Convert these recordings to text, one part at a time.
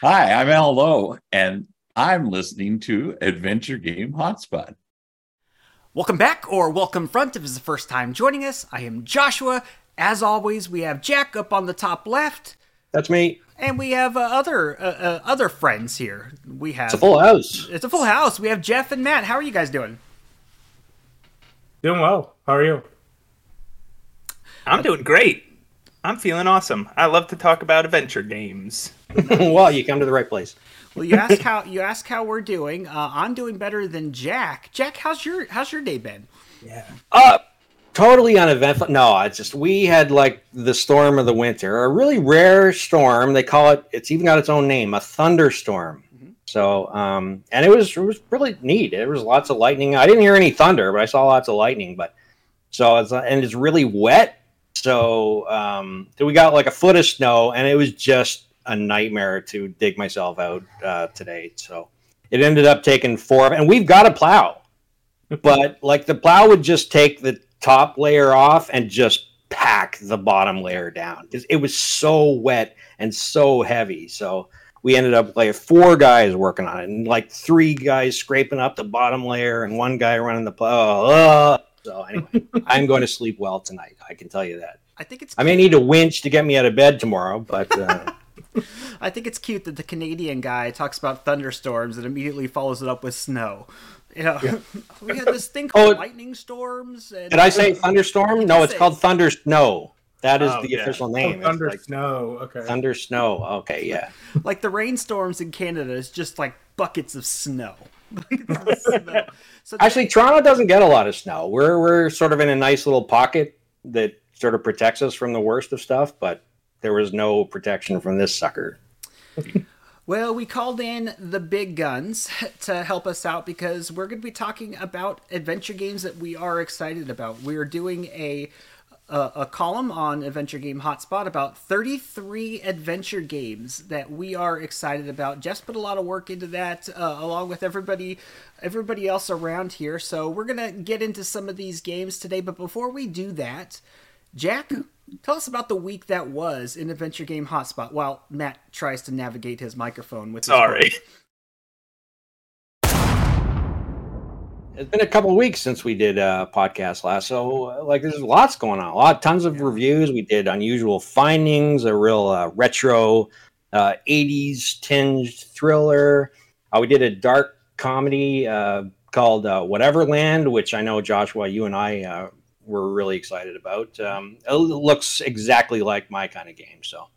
Hi, I'm Al Lowe, and I'm listening to Adventure Game Hotspot. Welcome back, or welcome front if it's the first time joining us. I am Joshua. As always, we have Jack up on the top left, That's me. and we have uh, other uh, uh, other friends here. We have It's a full house. It's a full house. We have Jeff and Matt. How are you guys doing? Doing well. How are you? I'm doing great. I'm feeling awesome. I love to talk about adventure games. well, you come to the right place. Well, you ask how you ask how we're doing. Uh, I'm doing better than Jack. Jack, how's your how's your day been? Yeah. Uh, totally uneventful. No, it's just we had like the storm of the winter, a really rare storm. They call it. It's even got its own name, a thunderstorm. So, um, and it was it was really neat. There was lots of lightning. I didn't hear any thunder, but I saw lots of lightning. But so it's and it's really wet. So um, we got like a foot of snow, and it was just a nightmare to dig myself out uh, today. So it ended up taking four, and we've got a plow, but like the plow would just take the top layer off and just pack the bottom layer down because it was so wet and so heavy. So we ended up like four guys working on it, and like three guys scraping up the bottom layer, and one guy running the plow. Ugh. So anyway, I'm going to sleep well tonight. I can tell you that. I think it's I may need a winch to get me out of bed tomorrow, but uh, I think it's cute that the Canadian guy talks about thunderstorms and immediately follows it up with snow. You know, we had this thing called Oh, lightning storms. And did I say thunderstorm? No, it's say- called thunder snow. That is Oh, the yeah. official Oh, name. It's thunder like snow. Okay. thunder snow. Okay, yeah. like the rainstorms in Canada is just like buckets of snow. Buckets of snow. So Actually, Toronto doesn't get a lot of snow. We're we're sort of in a nice little pocket that sort of protects us from the worst of stuff, but there was no protection from this sucker. Well, we called in the big guns to help us out because we're going to be talking about adventure games that we are excited about. We are doing a a, a column on Adventure Game Hotspot about 33 adventure games that we are excited about. Jeff's put a lot of work into that, uh, along with everybody everybody else around here. So we're gonna get into some of these games today. But before we do that, Jack, tell us about the week that was in Adventure Game Hotspot while Matt tries to navigate his microphone with his Sorry. It's been a couple weeks since we did a podcast last, so uh, like there's lots going on. A lot, tons of reviews. We did unusual findings, a real uh, retro uh, '80s tinged thriller. Uh, we did a dark comedy uh, called uh, Whatever Land, which I know Joshua, you and I uh, were really excited about. Um, it looks exactly like my kind of game. So,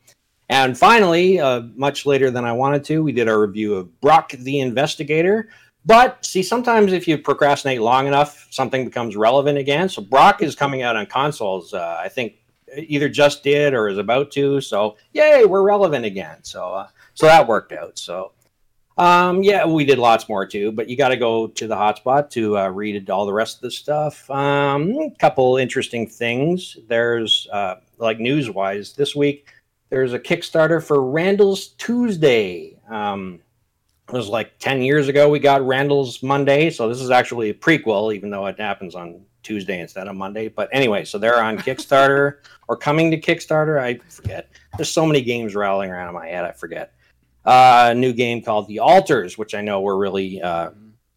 and finally, uh, much later than I wanted to, we did our review of Brock the Investigator. But see, sometimes if you procrastinate long enough, something becomes relevant again. So Brock is coming out on consoles. Uh, I think either just did or is about to. So yay, we're relevant again. So uh, so that worked out. So um, yeah, we did lots more too. But you got to go to the hotspot to uh, read all the rest of the stuff. Um, a couple interesting things. There's uh, like news wise this week. There's a Kickstarter for Randall's Tuesday. Um, it was like 10 years ago we got Randall's Monday. So this is actually a prequel, even though it happens on Tuesday instead of Monday. But anyway, so they're on Kickstarter or coming to Kickstarter. I forget. There's so many games rattling around in my head. I forget. Uh, a new game called The Altars, which I know we're really uh,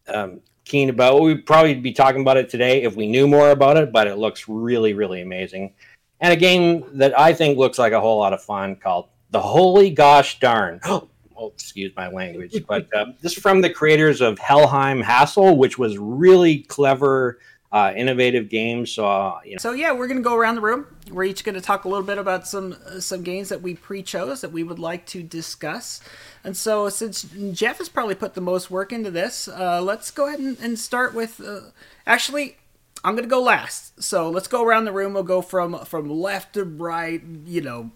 um, keen about. We'd probably be talking about it today if we knew more about it, but it looks really, really amazing. And a game that I think looks like a whole lot of fun called The Holy Gosh Darn. Oh, excuse my language, but uh, this is from the creators of Helheim Hassle, which was really clever, uh, innovative game. So, uh, you know, So yeah, we're gonna go around the room. We're each gonna talk a little bit about some uh, some games that we pre-chose that we would like to discuss. And so since Jeff has probably put the most work into this, uh, let's go ahead and, and start with. Uh, actually, I'm gonna go last. So let's go around the room. We'll go from from left to right. You know,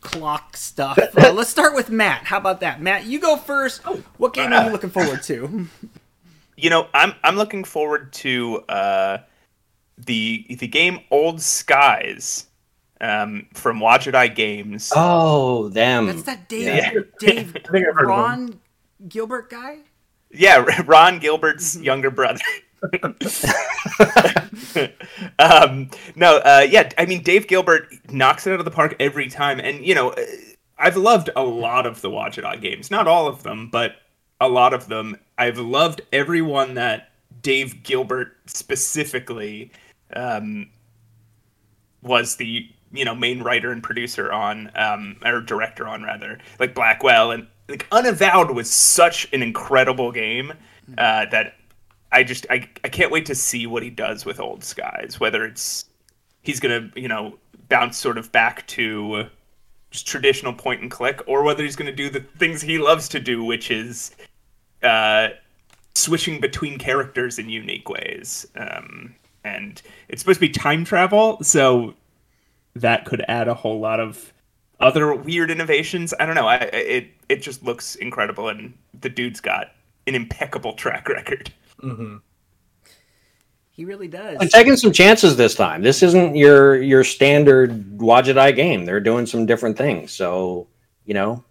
clock stuff. Uh, let's start with Matt. How about that, Matt? You go first. Oh, What game are you looking forward to? You know, I'm I'm looking forward to uh, the the game Old Skies um, from Wadjet Eye Games. oh, them. That's that Dave Yeah. Dave I think I've heard of Ron Gilbert guy. Yeah, Ron Gilbert's younger brother. um, no, uh, yeah, I mean Dave Gilbert knocks it out of the park every time, and you know, uh, I've loved a lot of the Wadjet Eye games. Not all of them, but a lot of them. I've loved everyone that Dave Gilbert specifically um, was the you know main writer and producer on, um, or director on rather, like Blackwell and like Unavowed was such an incredible game uh, that I just I, I can't wait to see what he does with Old Skies. Whether it's he's gonna you know bounce sort of back to just traditional point and click, or whether he's gonna do the things he loves to do, which is uh, switching between characters in unique ways. Um, and it's supposed to be time travel, so that could add a whole lot of other weird innovations. I don't know. I it it just looks incredible, and the dude's got an impeccable track record. Hmm He really does. I'm taking some chances this time. This isn't your your standard Wadjet Eye game. They're doing some different things. So, you know,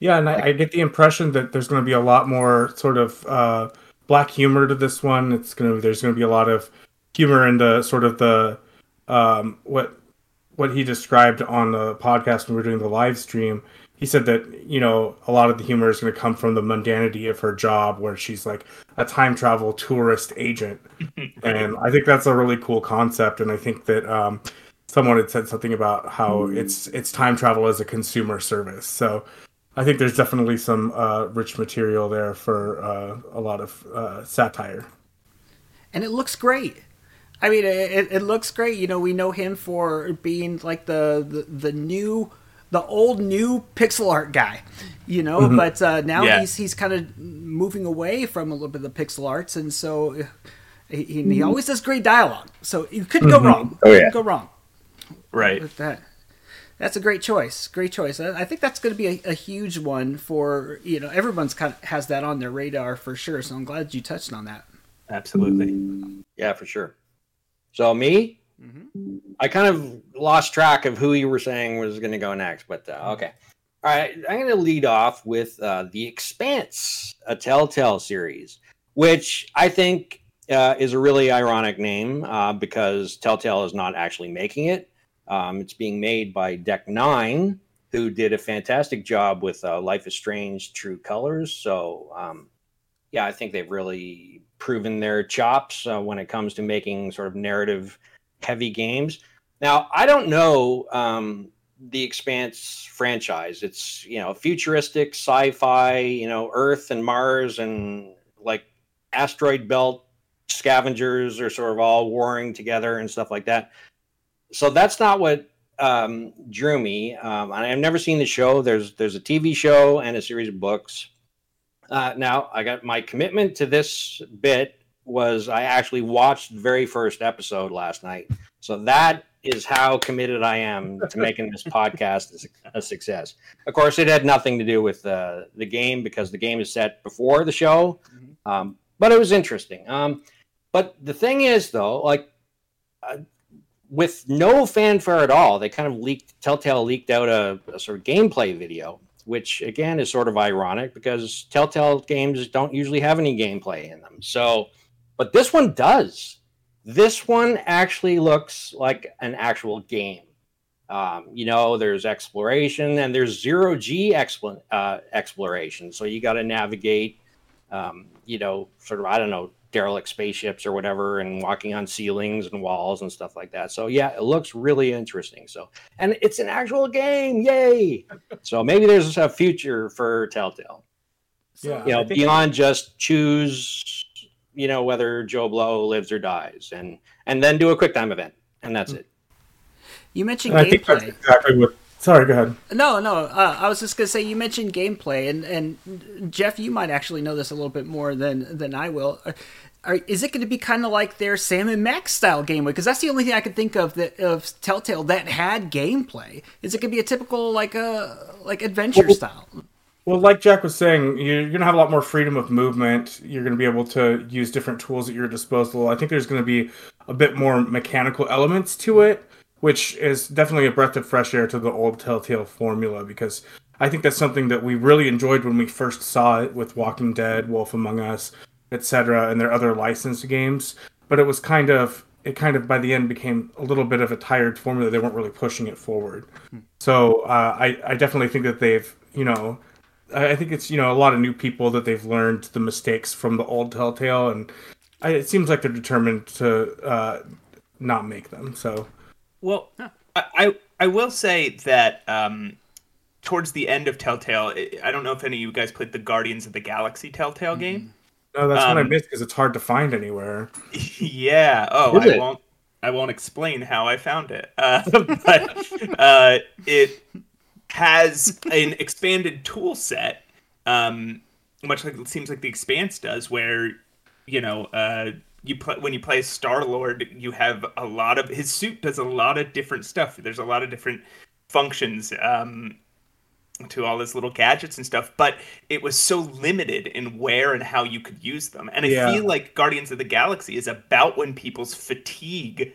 Yeah, and I, I get the impression that there's going to be a lot more sort of uh, black humor to this one. It's going to there's going to be a lot of humor in the sort of the um, what what he described on the podcast when we were doing the live stream. He said that you know a lot of the humor is going to come from the mundanity of her job, where she's like a time travel tourist agent, and I think that's a really cool concept. And I think that um, someone had said something about how it's it's time travel as a consumer service. So I think there's definitely some uh, rich material there for uh, a lot of uh, satire. and it looks great. I mean, it, it looks great. You know, we know him for being like the the, the new, the old new pixel art guy. You know, but uh, now Yeah. he's he's kind of moving away from a little bit of the pixel arts, and so uh, he, he always does great dialogue. So you couldn't go wrong. Oh, yeah. Go wrong Right. with that. That's a great choice. Great choice. I I think that's going to be a, a huge one for you know everyone's kind of has that on their radar for sure. So I'm glad you touched on that. Absolutely. yeah, for sure. So me, I kind of lost track of who you were saying was going to go next, but uh, okay. All right, I'm going to lead off with uh, the Expanse, a Telltale series, which I think uh, is a really ironic name uh, because Telltale is not actually making it. Um, it's being made by Deck Nine, who did a fantastic job with uh, Life is Strange: True Colors. So, um, yeah, I think they've really proven their chops uh, when it comes to making sort of narrative heavy games. Now, I don't know um, the Expanse franchise. It's you know futuristic sci-fi, you know Earth and Mars and like asteroid belt scavengers are sort of all warring together and stuff like that. So that's not what um, drew me. Um, I've never seen the show. There's there's a TV show and a series of books. Uh, now I got my commitment to this bit was I actually watched the very first episode last night. So that is how committed I am to making this podcast a a success. Of course, it had nothing to do with uh, the game because the game is set before the show, um, but it was interesting. Um, but the thing is, though, like uh, with no fanfare at all, they kind of leaked. Telltale leaked out a, a sort of gameplay video, which again is sort of ironic because Telltale games don't usually have any gameplay in them. So, but this one does. This one actually looks like an actual game. Um, you know, there's exploration and there's zero G expl- uh, exploration. So you got to navigate, um, you know, sort of, I don't know, derelict spaceships or whatever, and walking on ceilings and walls and stuff like that. So yeah, it looks really interesting. So, and it's an actual game. Yay. so maybe there's a future for Telltale Yeah, you know, beyond just choose, you know, whether Joe Blow lives or dies, and and then do a quick time event, and that's it. You mentioned And I think that's gameplay. exactly what. Sorry, go ahead. No, no. Uh, I was just gonna say you mentioned gameplay, and and Jeff, you might actually know this a little bit more than than I will. Are, are, is it going to be kind of like their Sam and Max style gameplay? Because that's the only thing I could think of that of Telltale that had gameplay. Is it going to be a typical like a like adventure style? Well, like Jack was saying, you're going to have a lot more freedom of movement. You're going to be able to use different tools at your disposal. I think there's going to be a bit more mechanical elements to it, which is definitely a breath of fresh air to the old Telltale formula because I think that's something that we really enjoyed when we first saw it with Walking Dead, Wolf Among Us, etc., and their other licensed games. But it was kind of it kind of by the end became a little bit of a tired formula. They weren't really pushing it forward. So uh, I I definitely think that they've you know I think it's you know a lot of new people that they've learned the mistakes from the old Telltale, and I, it seems like they're determined to uh, not make them. So Well, I, I I will say that um, towards the end of Telltale, I- I don't know if any of you guys played the Guardians of the Galaxy Telltale game. no, that's what I Um, missed because it's hard to find anywhere. yeah. Oh, Is I it? won't. I won't explain how I found it, uh, but uh, it has an expanded tool set, um, much like it seems like the Expanse does, where you know uh, you play when you play Star Lord, you have a lot of his suit does a lot of different stuff. There's a lot of different functions. Um, to all his little gadgets and stuff, but it was so limited in where and how you could use them. And I Yeah. feel like Guardians of the Galaxy is about when people's fatigue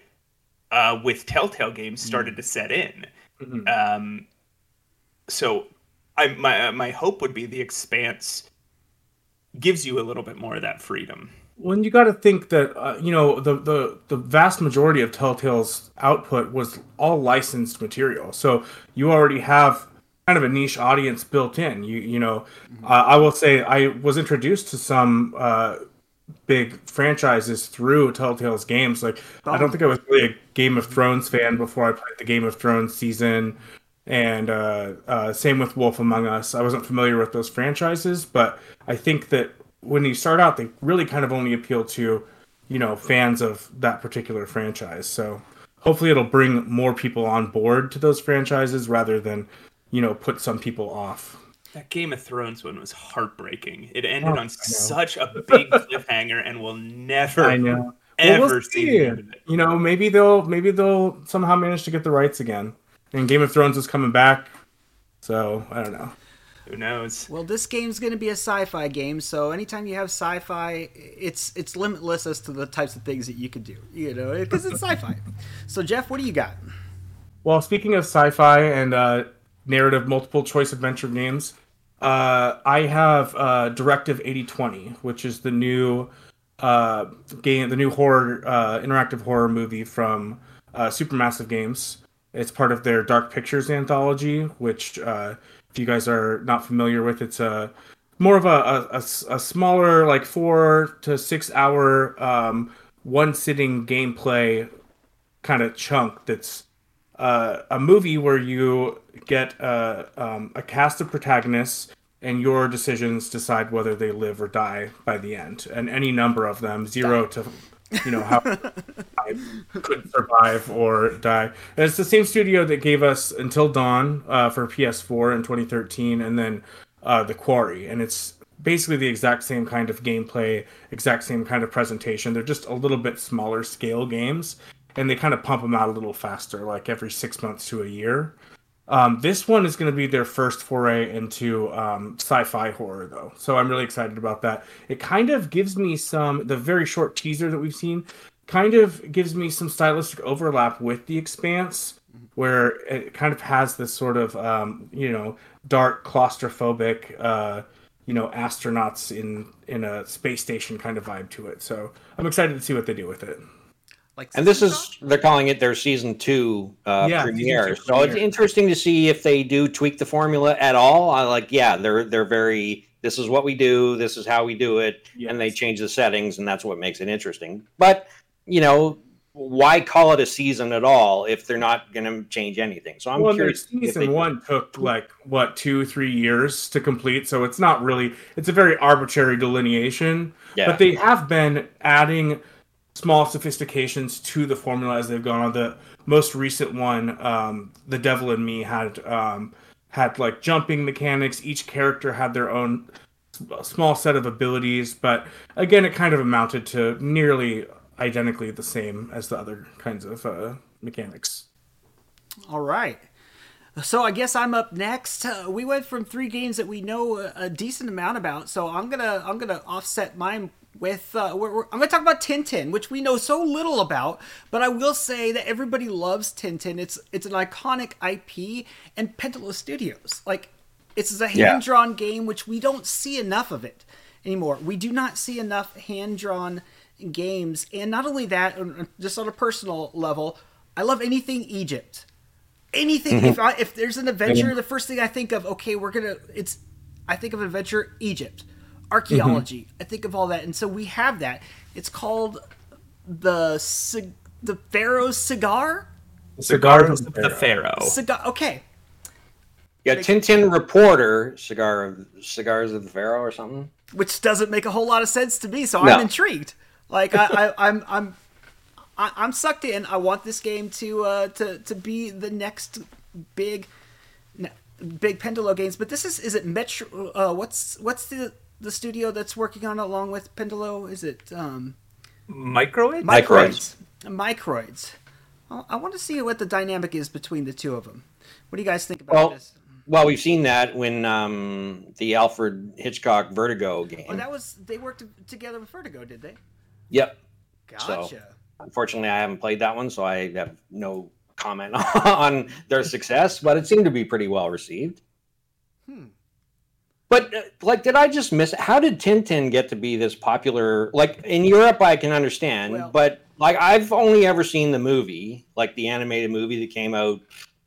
uh, with Telltale games started to set in. Mhm. Um, so, I my uh, my hope would be the Expanse gives you a little bit more of that freedom. When you got to think that uh, you know the, the the vast majority of Telltale's output was all licensed material, so you already have kind of a niche audience built in. You you know, uh, I will say I was introduced to some uh, big franchises through Telltale's games. Like I don't think I was really a Game of Thrones fan before I played the Game of Thrones season, and uh, uh, same with Wolf Among Us. I wasn't familiar with those franchises, but I think that when you start out, they really kind of only appeal to you know fans of that particular franchise. So hopefully, it'll bring more people on board to those franchises rather than you know put some people off. That Game of Thrones one was heartbreaking. It ended Oh, on such a big cliffhanger, and we'll never, I know. Well, ever we'll see see. the end of it. You know, maybe they'll maybe they'll somehow manage to get the rights again. And Game of Thrones is coming back, so I don't know. Who knows? Well, this game's going to be a sci-fi game, so anytime you have sci-fi, it's it's limitless as to the types of things that you could do. You know, because it's sci-fi. So, Jeff, what do you got? Well, speaking of sci-fi and uh, narrative multiple choice adventure games, uh, I have uh, Directive 8020, which is the new uh, game, the new horror uh, interactive horror movie from uh, Supermassive Games. It's part of their Dark Pictures anthology, which, uh, if you guys are not familiar with, it's a more of a a smaller, like four to six hour, um, one sitting gameplay kind of chunk that's uh, a movie where you get uh, um, a cast of protagonists and your decisions decide whether they live or die by the end. And any number of them zero to you know how I could survive or die. And it's the same studio that gave us until dawn uh, for ps4 in 2013 and then uh, the quarry. And it's basically the exact same kind of gameplay exact same kind of presentation. They're just a little bit smaller scale games and they kind of pump them out a little faster, like every six months to a year. Um, this one is going to be their first foray into um, sci-fi horror, though, so I'm really excited about that. It kind of gives me some the very short teaser that we've seen, kind of gives me some stylistic overlap with The Expanse, where it kind of has this sort of um, you know dark claustrophobic. Uh, you know, astronauts in in a space station kind of vibe to it. So I'm excited to see what they do with it. Like, And this System is they're calling it their season two uh, Yeah, season premiere. two So it's interesting to see if they do tweak the formula at all. I like, yeah, they're they're very. This is what we do. This is how we do it, and they change the settings, and that's what makes it interesting. But you know, why call it a season at all if they're not going to change anything? So I'm well, curious. if season they- one took like what two, three years to complete, so it's not really. It's a very arbitrary delineation. Yeah. But they have been adding small sophistications to the formula as they've gone on. The most recent one, um, "The Devil in Me," had um, had like jumping mechanics. Each character had their own small set of abilities, but again, it kind of amounted to nearly identically the same as the other kinds of uh, mechanics. All right. So I guess I'm up next. Uh, we went from three games that we know a, a decent amount about, so I'm gonna I'm gonna offset mine with uh, we're, we're- I'm gonna talk about Tintin, which we know so little about, but I will say that everybody loves Tintin. It's it's an iconic IP, and Pendulo Studios like it's a hand drawn game, which we don't see enough of it anymore. We do not see enough hand drawn games, and not only that, uh, just on a personal level, I love anything Egypt. Anything if I, if there's an adventure, the first thing I think of, okay, we're gonna it's I think of adventure Egypt, archeology. I think of all that, and so we have that. It's called the Ci- the Pharaoh's cigar. Cigars from of the Pharaoh. Cigar. Okay, Yeah, Tintin reporter cigar of cigars of the Pharaoh or something. which doesn't make a whole lot of sense to me. So No. I'm intrigued. Like I, I, I'm, I'm, I, I'm sucked in. I want this game to, uh, to, to be the next big, big Pendulo games. But this is, is it Metro? Uh, what's, what's the, the studio that's working on it along with Pendulo? Is it um, Microid? Microids. Microids. Well, I want to see what the dynamic is between the two of them. What do you guys think about Well, this? Well, we've seen that when um, the Alfred Hitchcock Vertigo game. Oh, that was they worked together with Vertigo, did they? Yep. Gotcha. Unfortunately, I haven't played that one, so I have no comment on their success. But it seemed to be pretty well received. Hmm. But uh, like, did I just miss? it? How did Tintin get to be this popular? Like in Europe, I can understand, Well- but like I've only ever seen the movie, like the animated movie that came out.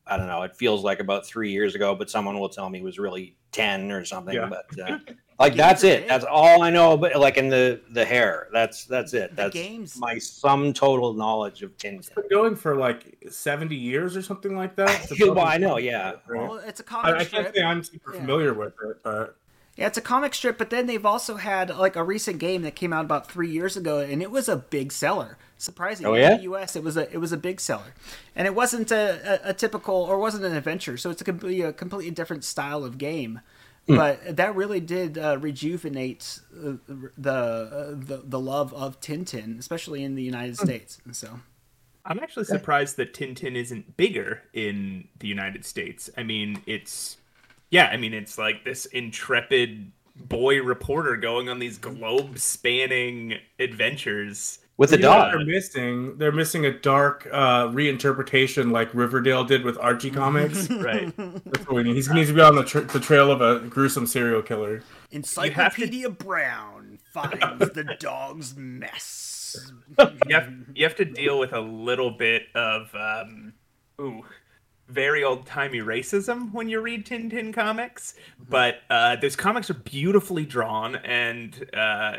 I don't know. It feels like about three years ago, but someone will tell me it was really ten or something. Yeah. But uh, like that's it. big. That's all I know. But like in the the hair, that's that's it. The That's games- my sum total knowledge of Tintin. been going for like 70 years or something like that. well, I know, yeah. Well, it's a comic I, I strip. can't say I'm super Yeah. familiar with it, but Yeah, it's a comic strip, but then they've also had like a recent game that came out about three years ago, and it was a big seller. Surprisingly, Oh, yeah? in the U.S., it was a it was a big seller, and it wasn't a, a, a typical or wasn't an adventure, so it's a completely a completely different style of game. Hmm. But that really did uh, rejuvenate uh, the, uh, the the love of Tintin, especially in the United Hmm. States. And so, I'm actually surprised that Tintin isn't bigger in the United States. I mean, it's yeah, I mean, it's like this intrepid boy reporter going on these globe spanning adventures. With the You know what dog. they're missing. They're missing a dark uh, reinterpretation like Riverdale did with Archie comics. Right. That's what we need. He needs to be on the, tr- the trail of a gruesome serial killer. Encyclopedia Brown finds the dog's mess. you have you have to deal with a little bit of um ooh very old timey racism when you read Tintin comics, but uh, those comics are beautifully drawn and uh,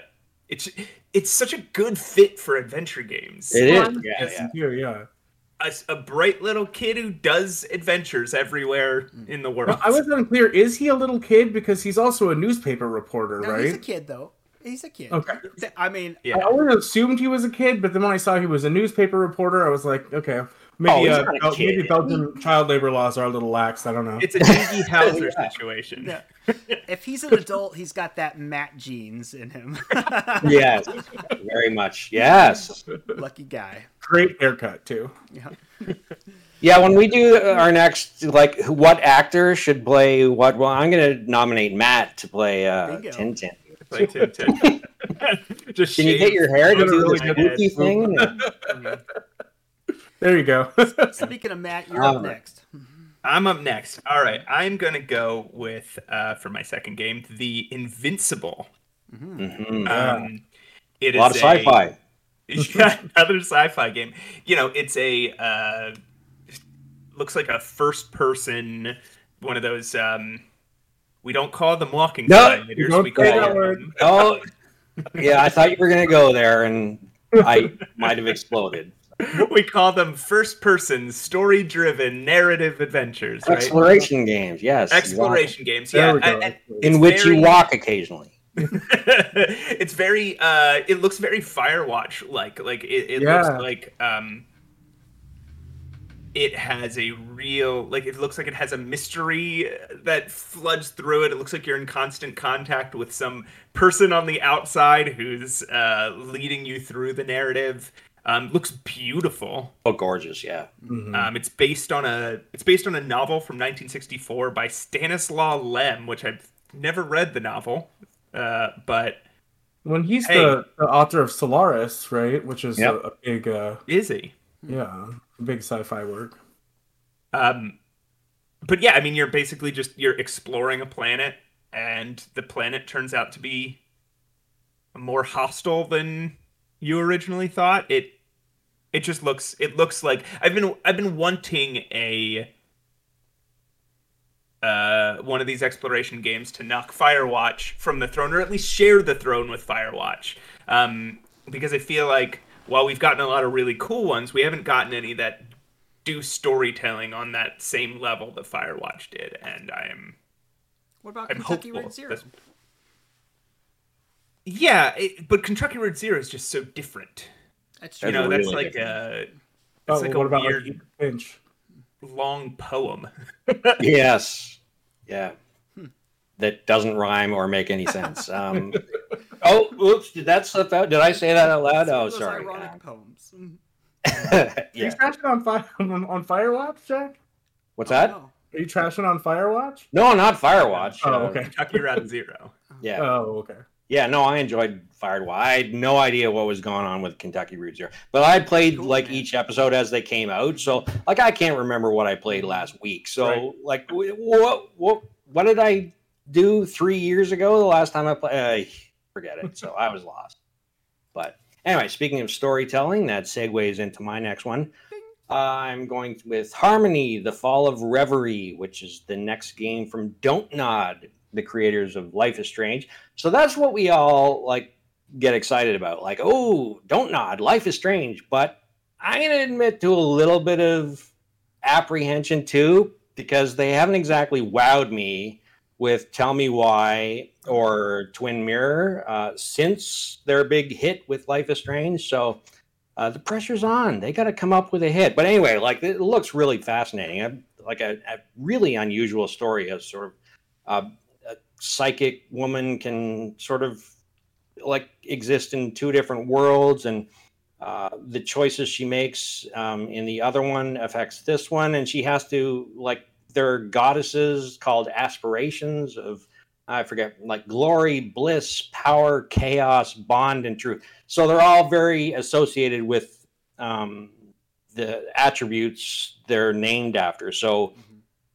it's it's such a good fit for adventure games. It is. Fun. Yeah, yeah. here, yeah. A, a bright little kid who does adventures everywhere in the world. Well, I was unclear. Is he a little kid? Because he's also a newspaper reporter, No, right? he's a kid though. He's a kid. Okay. I mean, Yeah. I always assumed he was a kid, but then when I saw he was a newspaper reporter, I was like, okay, maybe he's uh, Bel- maybe kid. Belgian child labor laws are a little lax. I don't know. It's a Doogie Howser Yeah. situation. Yeah. if he's an adult, he's got that Matt genes in him. Yes. Very much. Yes. Lucky guy. Great haircut too. Yeah. Yeah, when we do our next, like, what actor should play what? Well, I'm going to nominate Matt to play uh, Tintin. Play Tintin. Just Can you get your hair to do really this good goofy thing? There you go. Speaking of Matt, you're up Um, next. I'm up next. All right, I'm gonna go with uh, for my second game, the Invincible. Mhm. Um, it A lot of is sci-fi. yeah, another sci-fi game. You know, it's a uh, looks like a first-person one of those. Um, we don't call them walking No, simulators. don't we call that them. word. Oh, yeah, I thought you were going to go there, and I might have exploded. We call them first-person, story-driven, narrative adventures. Right? Exploration games, yes. Exploration games. There Yeah, we go. and- and- In which very- you walk occasionally. it's very uh it looks very firewatch like like it, it looks like um it has a real like it looks like it has a mystery that floods through it it looks like you're in constant contact with some person on the outside who's uh leading you through the narrative um looks beautiful Oh, gorgeous, yeah. Mhm. um, it's based on a it's based on a novel from 1964 by Stanislaw Lem, which I've never read the novel, uh, but when he's Hey. the, the author of Solaris, right? Which is Yep. a, a big, uh, is he? yeah, big sci-fi work. Um, but yeah, I mean, you're basically just you're exploring a planet, and the planet turns out to be more hostile than you originally thought. It it just looks it looks like I've been I've been wanting a uh, one of these exploration games to knock Firewatch from the throne, or at least share the throne with Firewatch. Um, because I feel like while we've gotten a lot of really cool ones, we haven't gotten any that do storytelling on that same level that Firewatch did, and I am What about I'm Kentucky hopeful. Route Zero? This- Yeah, it, but Kentucky Route Zero is just so different. That's true. You true. know, Really that's like different. a Oh, like what a about weird like Finch? long poem. yes. Yeah. That doesn't rhyme or make any sense. Um, oh, oops! Did that slip out? Did I say that out loud? Oh, sorry. Ironic poems. Mm. Are you yeah. trashing on fire on, on Firewatch, Jack? What's that? Oh, Are you trashing on Firewatch? No, not Firewatch. Oh, Uh, okay. Kentucky Route Zero. Yeah. Oh, okay. Yeah, no, I enjoyed Firewatch. I had no idea what was going on with Kentucky Route Zero, but I played Cool, like man. each episode as they came out. So, like, I can't remember what I played last week. So, Right. like, what what what did I do three years ago? The last time I played, uh, forget it. So I was lost. But anyway, speaking of storytelling, that segues into my next one. I'm going with Harmony: The Fall of Reverie, which is the next game from Don't Nod, the creators of Life is Strange. So that's what we all like get excited about. Like, oh, Don't Nod, Life is Strange. But I'm gonna admit to a little bit of apprehension too, because they haven't exactly wowed me with Tell Me Why or Twin Mirror uh, since their big hit with Life is Strange. So uh, the pressure's on. They got to come up with a hit. But anyway, like it looks really fascinating. I, like a, a really unusual story. A sort of uh, psychic woman can sort of like exist in two different worlds, and uh, the choices she makes um, in the other one affects this one, and she has to like they're goddesses called aspirations of I forget like glory, bliss, power, chaos, bond, and truth. So they're all very associated with um, the attributes they're named after. So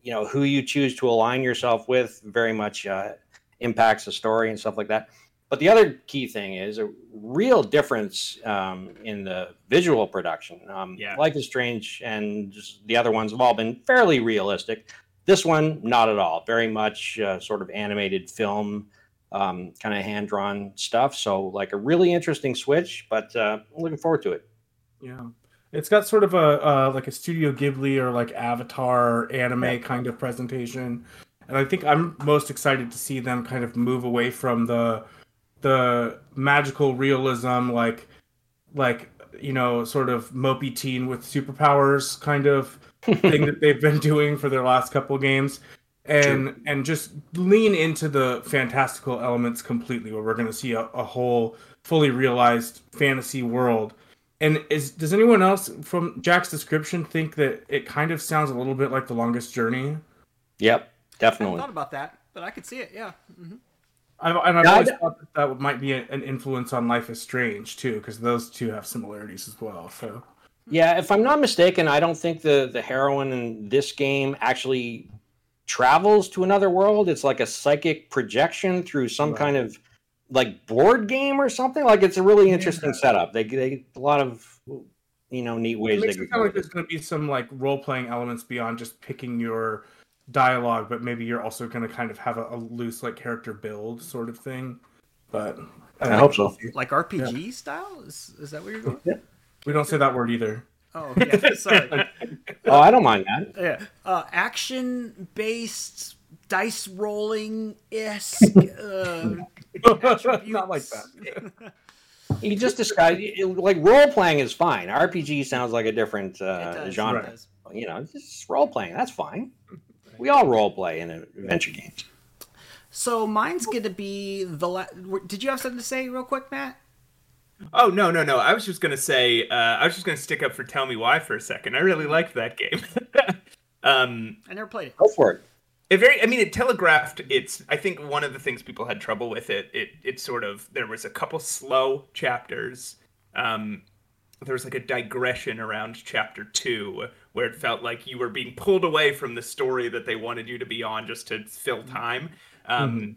you know who you choose to align yourself with very much uh, impacts the story and stuff like that. But the other key thing is a real difference um, in the visual production. Um, Yeah. Life is Strange and just the other ones have all been fairly realistic. This one, not at all. Very much uh, sort of animated film, um, kind of hand drawn stuff. So, like a really interesting switch, but uh, I'm looking forward to it. Yeah, it's got sort of a uh, like a Studio Ghibli or like Avatar anime Yeah. kind of presentation, and I think I'm most excited to see them kind of move away from the the magical realism, like like you know, sort of mopey teen with superpowers kind of thing that they've been doing for their last couple games. And and just lean into the fantastical elements completely, where we're going to see a, a whole fully realized fantasy world. And is does anyone else from Jack's description think that it kind of sounds a little bit like the longest journey? Yep, definitely. I thought about that, but I could see it. Yeah. hmm I've, and I've Yeah, I always thought that that might be a- an influence on Life is Strange too, because those two have similarities as well. So Yeah, if I'm not mistaken, I don't think the the heroine in this game actually travels to another world. It's like a psychic projection through some Right. kind of like board game or something. Like it's a really interesting Yeah. setup. They they a lot of you know neat ways they makes can it sound like there's going to be some like role playing elements beyond just picking your dialogue, but maybe you're also going to kind of have a, a loose like character build sort of thing. But I hope so. Like RPG style? Is is that what you're going? Yeah. We don't say that word either. Oh yeah. Sorry. Oh, I don't mind that. yeah. Uh, action based dice rolling esque. Uh, not like that. You just described like role playing is fine. RPG sounds like a different it uh, does, genre. It does. You know, just role playing. That's fine. We all role play in adventure games. So mine's gonna be the. La- Did you have something to say real quick, Matt? Oh no no no! I was just gonna say uh, I was just gonna stick up for Tell Me Why for a second. I really liked that game. um, I never played it. Go for it. It very I mean it telegraphed. It's I think one of the things people had trouble with it. It it sort of there was a couple slow chapters. Um, there was like a digression around chapter two where it felt like you were being pulled away from the story that they wanted you to be on just to fill time. Um,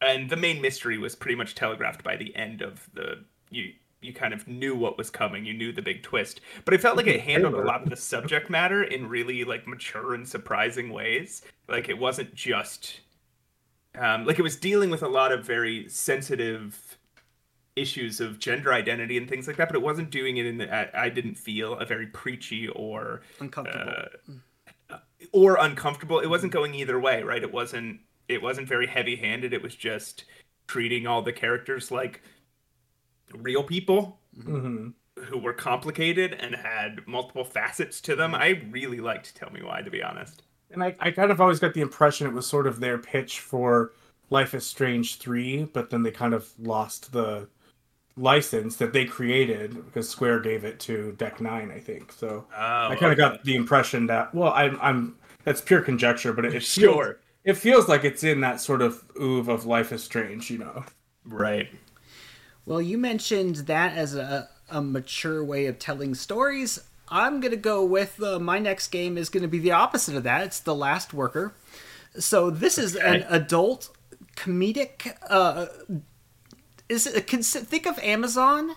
And the main mystery was pretty much telegraphed by the end of the you you kind of knew what was coming. You knew the big twist, but it felt like it handled a lot of the subject matter in really like mature and surprising ways. Like it wasn't just um, like it was dealing with a lot of very sensitive issues of gender identity and things like that, but it wasn't doing it in. I, I didn't feel a very preachy or Uncomfortable. uh, or uncomfortable. It wasn't going either way, right? It wasn't. It wasn't very heavy-handed. It was just treating all the characters like real people Mhm. who were complicated and had multiple facets to them. I really liked Tell Me Why, to be honest. And I, I kind of always got the impression it was sort of their pitch for Life is Strange 3, but then they kind of lost the license that they created because Square gave it to Deck 9, I think. So Oh, I kind of got the impression that, well, I'm, I'm that's pure conjecture, but it, it feels, it feels like it's in that sort of oove of Life is Strange, you know. right. Well, you mentioned that as a, a mature way of telling stories. I'm going to go with uh, my next game is going to be the opposite of that. It's The Last Worker. So this is an adult comedic. Uh, is it, cons- think of Amazon,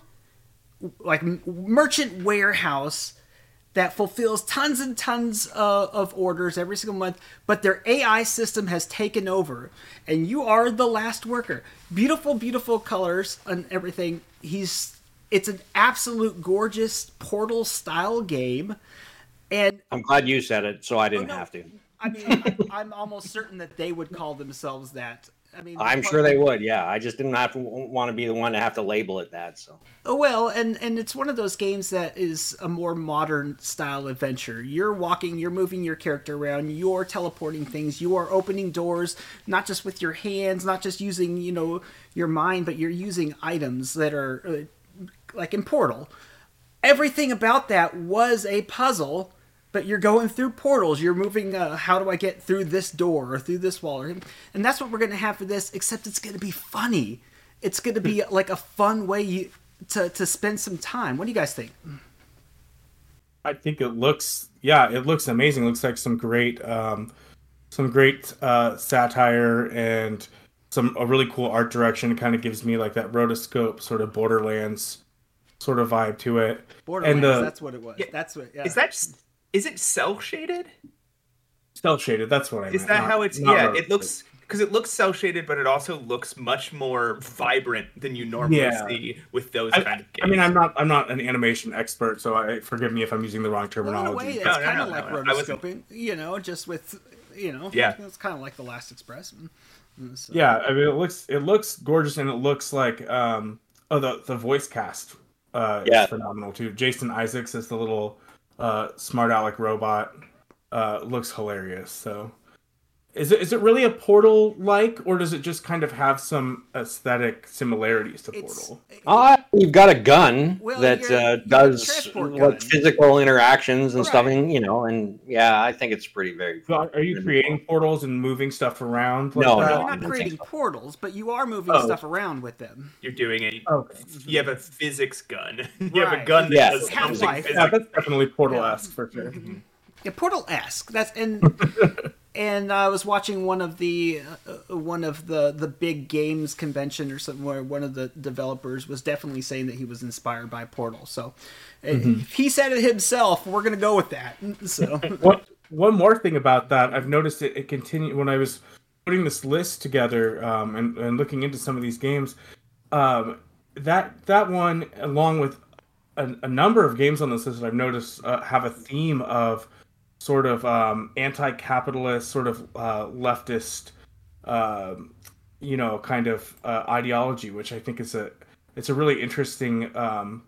like merchant warehouse that fulfills tons and tons uh, of orders every single month, but their AI system has taken over, and you are the last worker. Beautiful, beautiful colors and everything. He's it's an absolute gorgeous Portal style game, and I'm glad you said it, so I didn't no. have to. I mean, I, I'm almost certain that they would call themselves that. I mean, I'm sure they would. Yeah, I just didn't have to want to be the one to have to label it that. So Oh, well, and and it's one of those games that is a more modern style adventure. You're walking, you're moving your character around, you're teleporting things, you are opening doors not just with your hands, not just using you know your mind, but you're using items that are uh, like in Portal. Everything about that was a puzzle. But you're going through portals. You're moving. Uh, how do I get through this door or through this wall? And that's what we're going to have for this. Except it's going to be funny. It's going to be like a fun way you, to to spend some time. What do you guys think? I think it looks yeah, it looks amazing. looks like some great um some great uh satire and some a really cool art direction. It kind of gives me like that rotoscope sort of Borderlands sort of vibe to it. Borderlands. and uh, that's what it was. Yeah. That's what. Yeah. Is that s- is it cel shaded? cel shaded. That's what I Is meant, that not- how it's? Yeah, rotoscope. it looks because it looks cel shaded, but it also looks much more vibrant than you normally Yeah. see with those I, kind of games. I mean, I'm not I'm not an animation expert, so I forgive me if I'm using the wrong well, in a terminology. way, it's No, no, kind no, of like no, no. I wasn't- rotoscoping. You know, just with you know. Yeah. It's kind of like the Last Express. So- Yeah, I mean it looks it looks gorgeous and it looks like um oh the the voice cast uh Yeah. is phenomenal too. Jason Isaacs is the little uh smart aleck robot. Uh looks hilarious. So is it is it really a portal like or does it just kind of have some aesthetic similarities to It's Portal? uh, you've got a gun Well, that you're- uh, you're does transport like physical interactions and stuff, and you know, and yeah, I think it's pretty very. So are you creating portals and moving stuff around? Like No, that? You're not creating so. portals, but you are moving Oh. stuff around with them. You're doing it. Okay. You have a physics gun. you have a gun that Yes. does something physics. Yeah, that's definitely portal esque for sure. Yeah, Portal esque. That's and and I was watching one of the uh, one of the the big games convention or something where one of the developers was definitely saying that he was inspired by Portal. So uh, if he said it himself, we're gonna go with that. So One, one more thing about that, I've noticed it, it continued when I was putting this list together um, and, and looking into some of these games. Um, that that one, along with a, a number of games on this list, that I've noticed uh, have a theme of sort of um, anti-capitalist, sort of uh, leftist, um, you know, kind of uh, ideology, which I think is a it's a really interesting um,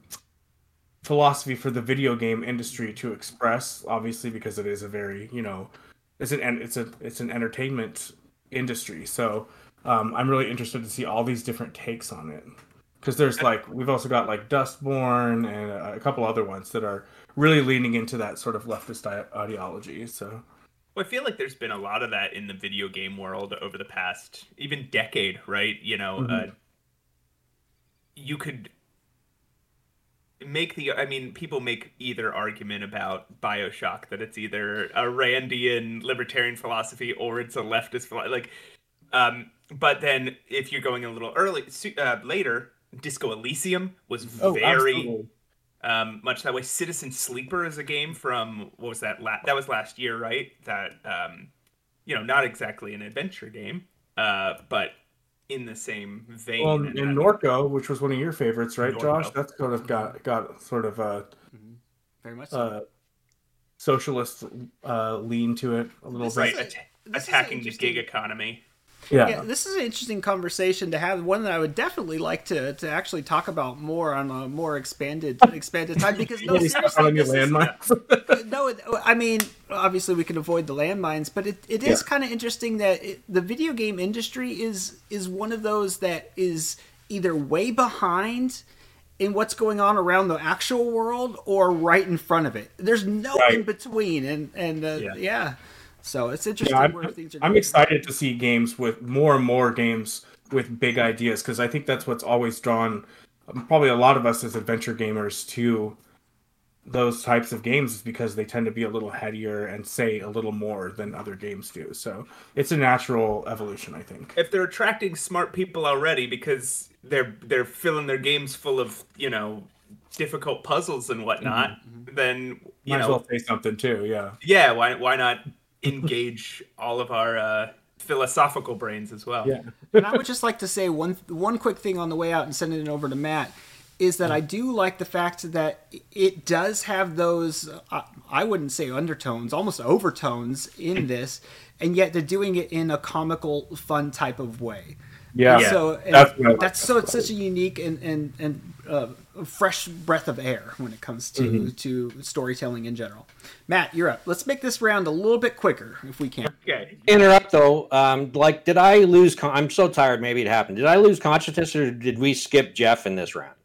philosophy for the video game industry to express obviously because it is a very you know it's an it's a it's an entertainment industry. So um, i'm really interested to see all these different takes on it because there's like we've also got like dustborn and a, a couple other ones that are really leaning into that sort of leftist ideology so Well, I feel like there's been a lot of that in the video game world over the past even decade, right? You know, uh, you could make the I mean, people make either argument about BioShock that it's either a Randian libertarian philosophy or it's a leftist philosophy. Like, um, but then if you're going a little early, uh, later, Disco Elysium was Oh, very um, much that way. Citizen Sleeper is a game from what was that? La- that was last year, right? That um, you know, not exactly an adventure game, uh, but in the same vein. Well, and in had- Norco, which was one of your favorites, right, Josh? That's sort of got got sort of a Very much. So. uh, socialist uh, lean to it a little This right bit. a- atta- this is attacking the gig economy. Yeah. yeah, this is an interesting conversation to have. One that I would definitely like to, to actually talk about more on a more expanded expanded time because no, seriously, your landmines. no, it- I mean, obviously we can avoid the landmines, but it, it is Yeah. kind of interesting that it, the video game industry is is one of those that is either way behind in what's going on around the actual world or right in front of it. There's no Right. in between, and and uh, yeah. Yeah. So it's interesting Yeah, I'm, things are. I'm going. excited to see games with more and more games with big ideas because I think that's what's always drawn um, probably a lot of us as adventure gamers to those types of games is because they tend to be a little headier and say a little more than other games do. So it's a natural evolution, I think. If they're attracting smart people already because they're they're filling their games full of you know difficult puzzles and whatnot, then you Mm-hmm, Might as know well say something too. Yeah. yeah why why not engage all of our uh, philosophical brains as well Yeah. and I would just like to say one one quick thing on the way out and sending it over to Matt is that I do like the fact that it does have those uh, I wouldn't say undertones, almost overtones in this, and yet they're doing it in a comical, fun type of way. Yeah. Yeah. So and That's what that's so it's such a unique and and and uh, fresh breath of air when it comes to Mm-hmm. to storytelling in general. Matt, you're up. Let's make this round a little bit quicker if we can. okay Interrupt though. Um, like, did I lose? Con- I'm so tired. Maybe it happened. Did I lose consciousness, or did we skip Jeff in this round?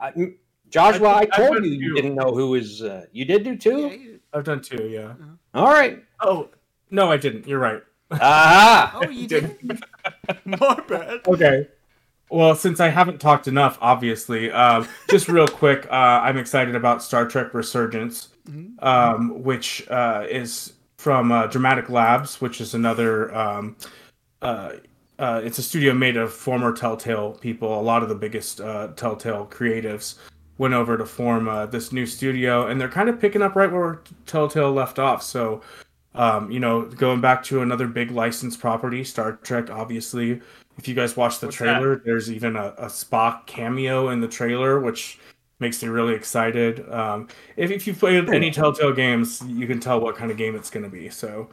I, m- Joshua, I, I told went you you didn't know who was. Uh, you did do two. Yeah, you- I've done two. Yeah. All right. Oh no, I didn't. You're right. Aha. Oh, you didn't. My bad. Okay. Well, since I haven't talked enough, obviously, um, just real quick, uh, I'm excited about Star Trek Resurgence, um, which uh, is from uh, Dramatic Labs, which is another. Um, uh, uh, it's a studio made of former Telltale people. A lot of the biggest uh, Telltale creatives went over to form uh, this new studio, and they're kind of picking up right where Telltale left off. So, um, you know, going back to another big licensed property, Star Trek, obviously. If you guys watch the What's trailer, there's even a, a Spock cameo in the trailer, which makes me really excited. Um, if, if you've played any Telltale games, you can tell what kind of game it's going to be. So,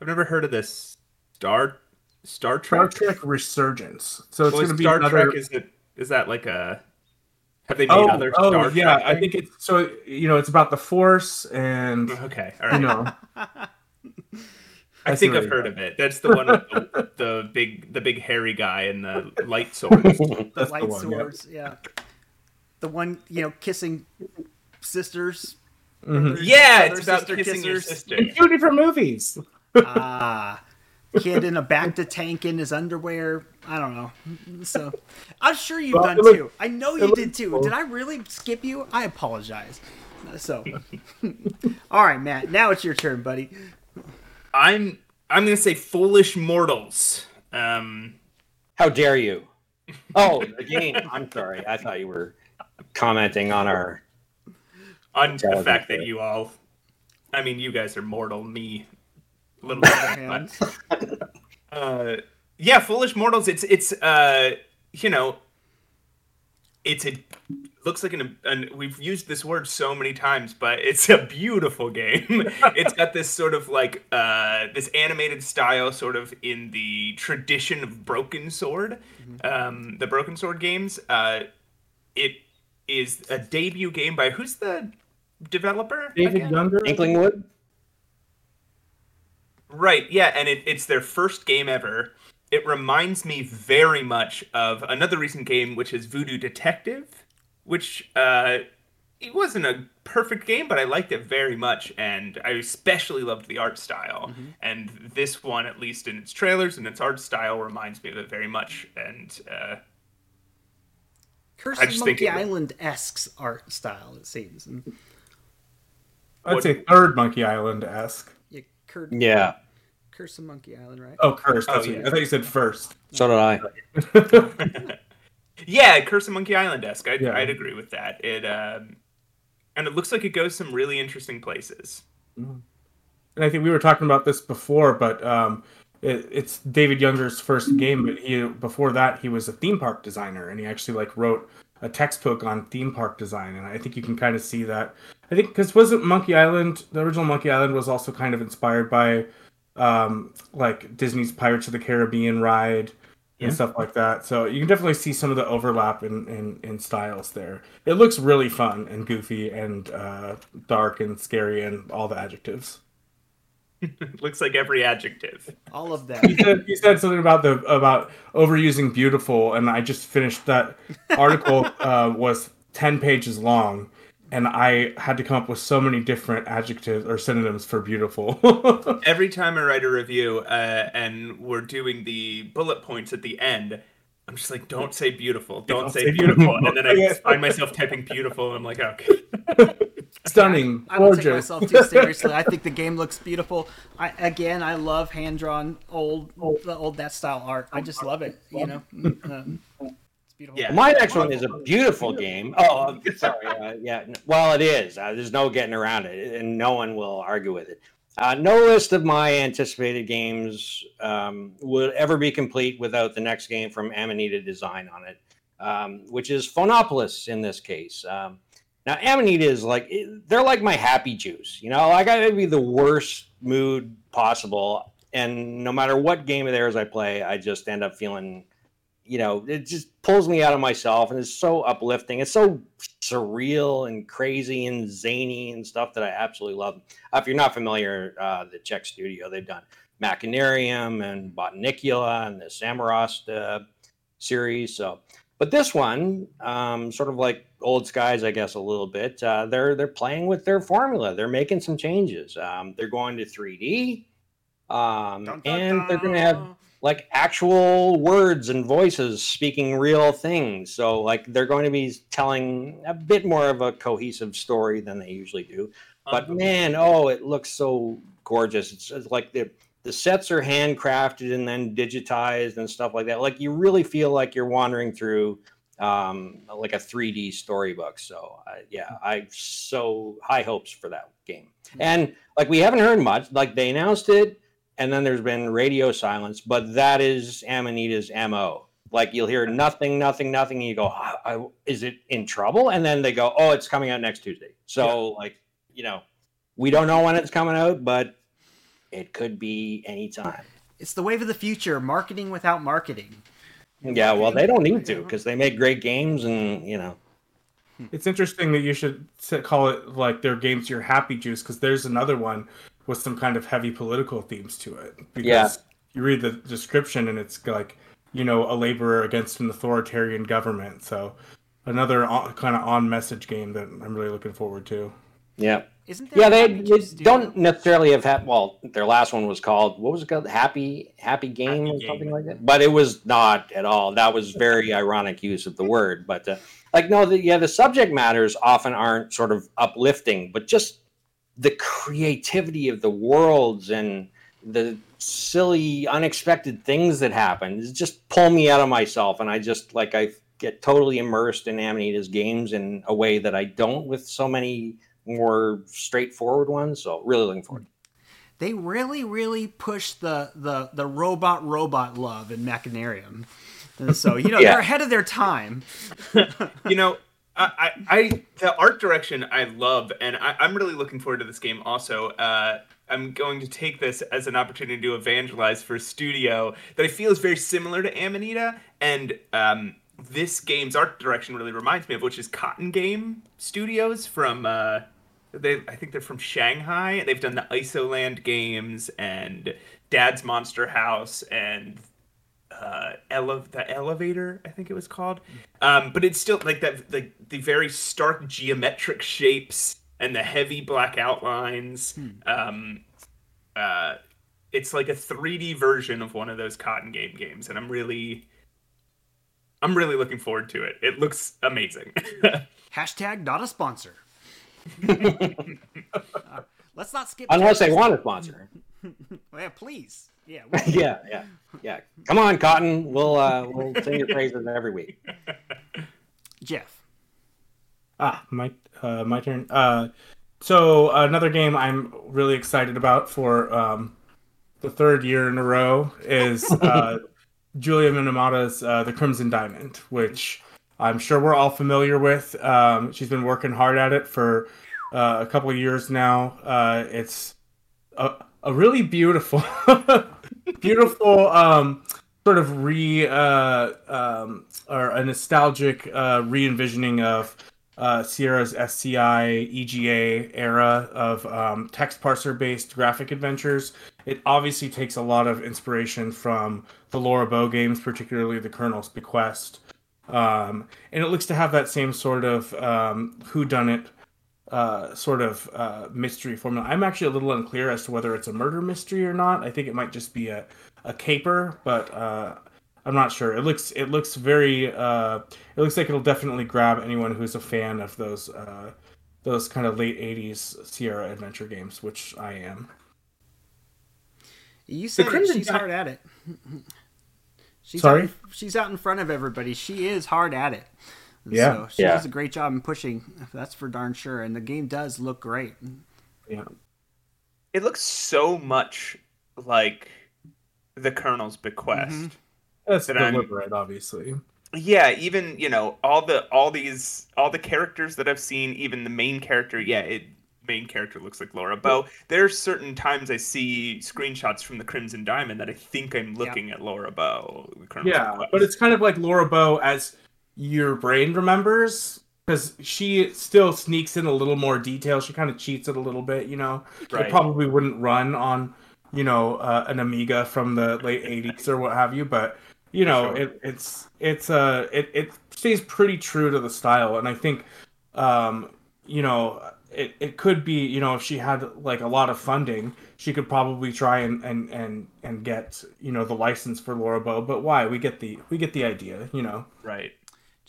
I've never heard of this Star Star Star Trek. Trek Resurgence. So it's Well, going to be Star another. Trek is it is that like a have they made oh, other oh Star yeah, Trek I think it's so. You know, it's about the Force, and okay all you know, I I think I've heard of it that's the one with the, the big the big hairy guy and the light sword the light one. swords, yeah. The one, you know, kissing sisters. Mhm. brothers, yeah brother, it's about sister kissing your kissers. sister Two different movies. Ah, kid in a back to tank in his underwear. I don't know. So, I'm sure you've Well, done looked- too. I know you did too. cool. Did I really skip you? I apologize. So, all right, Matt. Now it's your turn, buddy. I'm I'm gonna say foolish mortals um How dare you? Oh, the game. I'm sorry. I thought you were commenting on our. on the fact that you all I mean you guys are mortal me a little bit but uh yeah foolish mortals it's it's uh you know it's a looks like an, an we've used this word so many times but it's a beautiful game it's got this sort of like uh this animated style sort of in the tradition of broken sword um the broken sword games uh it is a debut game by who's the developer David again? Younger. Inklingwood? Right, yeah, and it, it's their first game ever. It reminds me very much of another recent game, which is Voodoo Detective, which uh, it wasn't a perfect game, but I liked it very much, and I especially loved the art style. And this one, at least in its trailers and its art style, reminds me of it very much. And uh, Curse of Monkey Island esque art style. It seems. And, I'd say third Monkey Island esque. yeah, Kurt, Yeah. Curse of Monkey Island, right? Oh, Curse. Oh, That's what yeah. I thought you said first. So did I. yeah, Curse of Monkey Island esque. I'd, Yeah. I'd agree with that. It um, and it looks like it goes some really interesting places. And I think we were talking about this before, but um, it, it's David Younger's first game. But he before that he was a theme park designer, and he actually like wrote a textbook on theme park design. And I think you can kind of see that. I think because wasn't Monkey Island the original Monkey Island was also kind of inspired by um, like Disney's Pirates of the Caribbean ride Yeah. and stuff like that. So you can definitely see some of the overlap in, in, in styles there. It looks really fun and goofy and uh, dark and scary and all the adjectives. looks like every adjective. All of he that. said, he said something about the about overusing beautiful and i just finished that article uh, was 10 pages long and i had to come up with so many different adjectives or synonyms for beautiful Every time I write a review uh, and we're doing the bullet points at the end, I'm just like, don't say beautiful, don't Don't say say beautiful. beautiful. And then I find myself typing beautiful, and I'm like, okay. stunning I don't take myself too seriously. I think the game looks beautiful. I again, I love hand drawn old, the old that style art. I just love it. You know, Uh, it's beautiful. Yeah. My next one is a beautiful game. Oh, sorry. Uh, yeah. Well, it is. Uh, there's no getting around it, and no one will argue with it. Uh, no list of my anticipated games um, would ever be complete without the next game from Amanita Design on it, um, which is Phonopolis in this case. Um, now, Amanita is like they're like my happy juice. You know, I got to be the worst mood possible, and no matter what game of theirs I play, I just end up feeling you know, it just pulls me out of myself and it's so uplifting. It's so surreal and crazy and zany and stuff that I absolutely love. Uh, if you're not familiar, uh, the Czech studio, they've done Machinarium and Botanicula and the Samorost uh, series. So, but this one, um, sort of like Old Skies, I guess, a little bit. Uh, they're they're playing with their formula. They're making some changes. Um, they're going to 3D, um, Dun, dun, and they're going to have. Like actual words and voices speaking real things. So like they're going to be telling a bit more of a cohesive story than they usually do. But man, oh, it looks so gorgeous. It's, it's like the the sets are handcrafted and then digitized and stuff like that. Like you really feel like you're wandering through um, like a 3D storybook. So uh, yeah, I have so high hopes for that game. And like we haven't heard much. Like they announced it, and then there's been radio silence. But that is Amanita's mo. Like you'll hear nothing, nothing, nothing. And you go, "I- I- is it in trouble? And then they go, oh, it's coming out next Tuesday. So like you know, we don't know when it's coming out, but it could be anytime. It's the wave of the future. Marketing without marketing. Yeah, well, they don't need to because they make great games, and you know, It's interesting that you should call it like their games your happy juice because there's another one with some kind of heavy political themes to it. Because Yeah. you read the description and it's like, you know, a laborer against an authoritarian government. So another kind of on message game that I'm really looking forward to. yeah, Isn't there yeah. They, they Juice don't necessarily have had. Well, their last one was called what was it called? Happy Happy Game Happy or Game. something like that. But it was not at all. That was very ironic use of the word. But uh, like, no, the, yeah, the subject matters often aren't sort of uplifting, but just the creativity of the worlds and the silly, unexpected things that happen is just pull me out of myself, and I just like I get totally immersed in Amanita's games in a way that I don't with so many more straightforward ones. So really looking forward. They really, really push the the the robot robot love in Machinarium. And so you know Yeah. they're ahead of their time. you know, I, I, the art direction I love, and I, I'm really looking forward to this game. Also, uh, I'm going to take this as an opportunity to evangelize for a studio that I feel is very similar to Amanita, and um, this game's art direction really reminds me of, which is Cotton Game Studios from. Uh, they, I think they're from Shanghai, they've done the Isoland games and Dad's Monster House and uh ele- the elevator i think it was called um but it's still like that like the very stark geometric shapes and the heavy black outlines um uh it's like a 3d version of one of those cotton game games and i'm really i'm really looking forward to it it looks amazing Hashtag not a sponsor. Uh, let's not skip. Unless they want a sponsor. Well, yeah, please. Yeah. yeah, yeah, yeah. Come on, Cotton. We'll uh, we'll sing your praises every week. Jeff. Ah, my uh, my turn. Uh, so another game I'm really excited about for um, the third year in a row is uh, Julia Minamata's uh, The Crimson Diamond, which I'm sure we're all familiar with. Um, she's been working hard at it for uh, a couple of years now. Uh, it's a, a really beautiful, beautiful um, sort of re uh, um, or a nostalgic uh, re envisioning of uh, Sierra's SCI EGA era of um, text parser based graphic adventures. It obviously takes a lot of inspiration from the Laura Bow games, particularly the Colonel's Bequest. Um, and it looks to have that same sort of um, whodunit uh, sort of uh, mystery formula. I'm actually a little unclear as to whether it's a murder mystery or not. I think it might just be a, a caper, but uh, I'm not sure. It looks it looks very uh, it looks like it'll definitely grab anyone who's a fan of those uh, those kind of late '80s Sierra adventure games, which I am. You said it, Crimson she's Di- hard at it. She's Sorry? Out, she's out in front of everybody. She is hard at it. Yeah. So she Yeah. does a great job in pushing. That's for darn sure. And the game does look great. Yeah. It looks so much like the Colonel's bequest. Mm-hmm. That's That I'm- obviously. Yeah, even you know all the all these all the characters that I've seen, even the main character. Yeah, it main character looks like Laura Bow. There's certain times I see screenshots from the Crimson Diamond that I think I'm looking at Laura Bow. Yeah, Bequest. but it's kind of like Laura Bow as your brain remembers because she still sneaks in a little more detail. She kind of cheats it a little bit, you know. Right. It probably wouldn't run on, you know, uh, an Amiga from the late '80s or what have you, but you know, Sure. it, it's it's uh it it stays pretty true to the style, and I think, um, you know. It, it could be you know if she had like a lot of funding she could probably try and and and and get you know the license for Laura Bow but why we get the we get the idea you know right.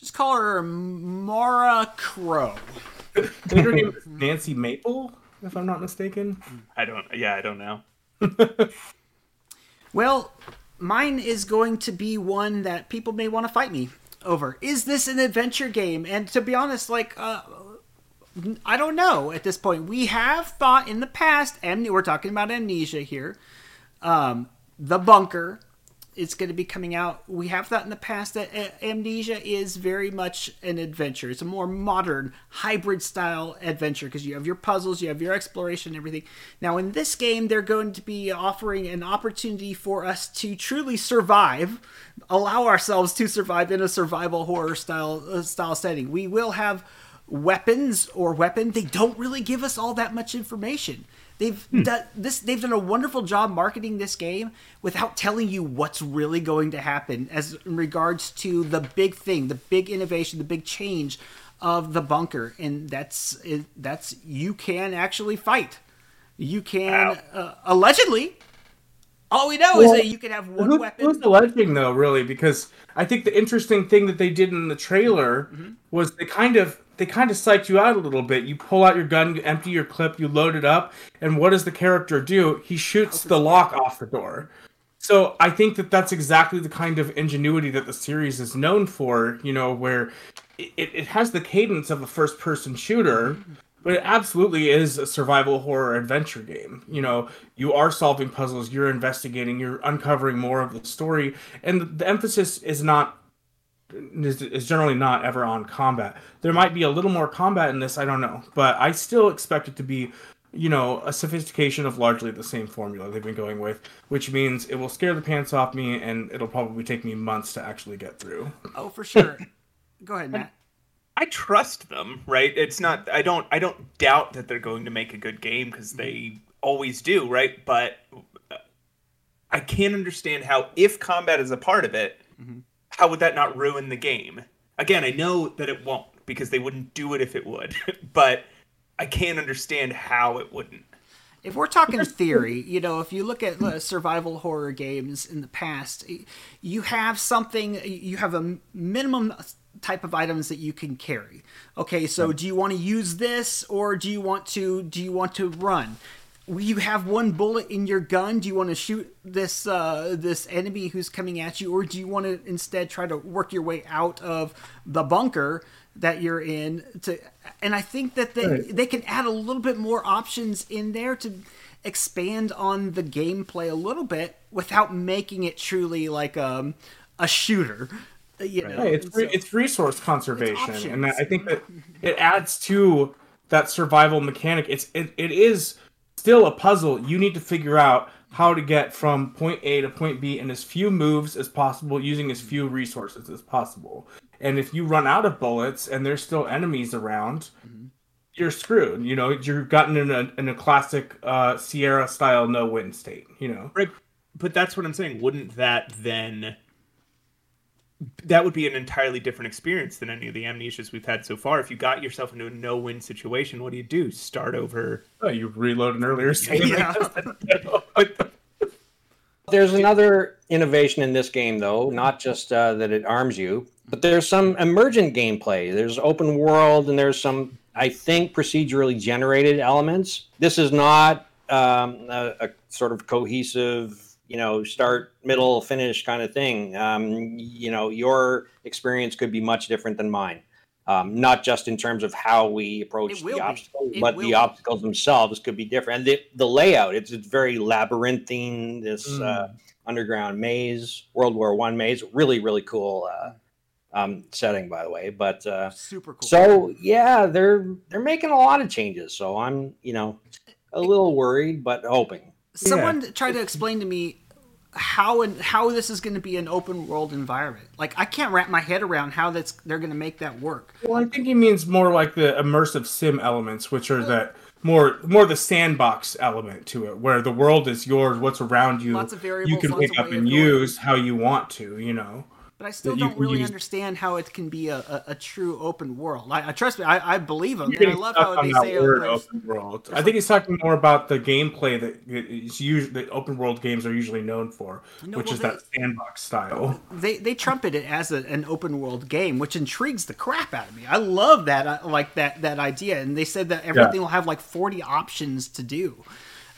Just call her Mara Crow. I her name is Nancy Maple if I'm not mistaken I don't. Yeah, I don't know. Well, mine is going to be one that people may want to fight me over. Is this an adventure game? And to be honest, like, uh, I don't know at this point. We have thought in the past, and we're talking about Amnesia here, um, The Bunker. It's going to be coming out. We have thought in the past that Amnesia is very much an adventure. It's a more modern, hybrid style adventure because you have your puzzles, you have your exploration, everything. Now, in this game, they're going to be offering an opportunity for us to truly survive, allow ourselves to survive in a survival horror style uh, style setting. We will have weapons or weapon. They don't really give us all that much information. They've done this. They've done a wonderful job marketing this game without telling you what's really going to happen as in regards to the big thing, the big innovation, the big change of the bunker, and that's that's you can actually fight. You can uh, allegedly. All we know Well, is that you can have one Who- weapon. who's alleging though really because I think the interesting thing that they did in the trailer Mm-hmm. was they kind of they kind of psyched you out a little bit you pull out your gun you empty your clip you load it up and what does the character do he shoots the lock off the door So I think that that's exactly the kind of ingenuity that the series is known for. You know, where it, it has the cadence of a first-person shooter, but it absolutely is a survival horror adventure game. You know, you are solving puzzles, you're investigating, you're uncovering more of the story, and the emphasis is not is, is generally not ever on combat. There might be a little more combat in this, I don't know, but I still expect it to be, you know, a sophistication of largely the same formula they've been going with, which means it will scare the pants off me and it'll probably take me months to actually get through. Oh, for sure. Go ahead, Matt. I trust them, right? It's not I don't I don't doubt that they're going to make a good game because they always do, right? But uh, I can't understand how if combat is a part of it, how would that not ruin the game? Again, I know that it won't because they wouldn't do it if it would, but I can't understand how it wouldn't. If we're talking theory, you know, if you look at uh, survival horror games in the past, you have something, you have a minimum type of items that you can carry. Okay, so do you want to use this or do you want to do you want to run? you have one bullet in your gun. Do you want to shoot this uh, this enemy who's coming at you, or do you want to instead try to work your way out of the bunker that you're in? To and I think that they Right. they can add a little bit more options in there to expand on the gameplay a little bit without making it truly like um, a shooter. You know, Hey, it's re- so- it's resource conservation, options. and I think that it adds to that survival mechanic. It's it, it is still a puzzle. You need to figure out how to get from point A to point B in as few moves as possible, using as few resources as possible. And if you run out of bullets and there's still enemies around, you're screwed. You know, you're gotten in a in a classic uh, Sierra style no win state. You know. Right, but that's what I'm saying. Wouldn't that then? That would be an entirely different experience than any of the amnesias we've had so far. If you got yourself into a no-win situation, what do you do? Start over? Oh, you reload an earlier state. Yeah. There's another innovation in this game, though, not just uh, that it arms you, but there's some emergent gameplay. There's open world, and there's some, I think, procedurally generated elements. This is not um, a, a sort of cohesive, you know, start, middle, finish kind of thing. Um, you know, your experience could be much different than mine. Um, not just in terms of how we approach the obstacles, but the be. obstacles themselves could be different. And the, the layout, it's, it's very labyrinthine, this Mm. uh, underground maze, World War One maze. Really, really cool uh, um, setting, by the way. But uh, super cool. so yeah, they're they're making a lot of changes. So I'm you know a little worried, but hoping. Someone tried to explain to me how and how this is going to be an open world environment. Like I can't wrap my head around how that's they're going to make that work. Well, I think he means more like the immersive sim elements, which are that more more the sandbox element to it, where the world is yours, what's around you, Lots of you can pick up and use how you want to, you know. But I still don't really use- understand how it can be a, a, a true open world. I, I trust me, I, I believe them, and I love how they say word it. open world. I think he's talking more about the gameplay that is usually that open world games are usually known for, No, which well, is they- that sandbox style. They they trumpet it as a, an open world game, which intrigues the crap out of me. I love that, I like that that idea. And they said that everything will have like forty options to do,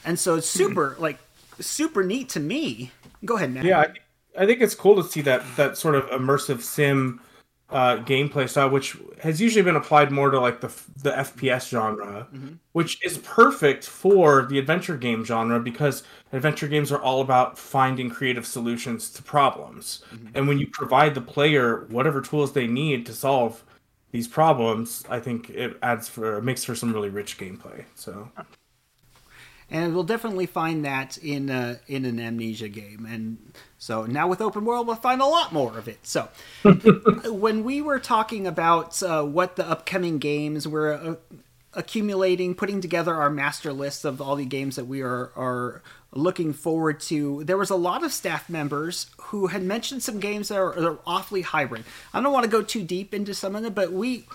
and so it's super like super neat to me. Go ahead, Matt. Yeah, I, I think it's cool to see that that sort of immersive sim uh, gameplay style, which has usually been applied more to like the the FPS genre, which is perfect for the adventure game genre because adventure games are all about finding creative solutions to problems, and when you provide the player whatever tools they need to solve these problems, I think it adds for makes for some really rich gameplay. So. And we'll definitely find that in uh, in an amnesia game. And so now with open world we'll find a lot more of it so when we were talking about uh, what the upcoming games we're uh, accumulating putting together our master list of all the games that we are are looking forward to there was a lot of staff members who had mentioned some games that are, are awfully hybrid i don't want to go too deep into some of them but we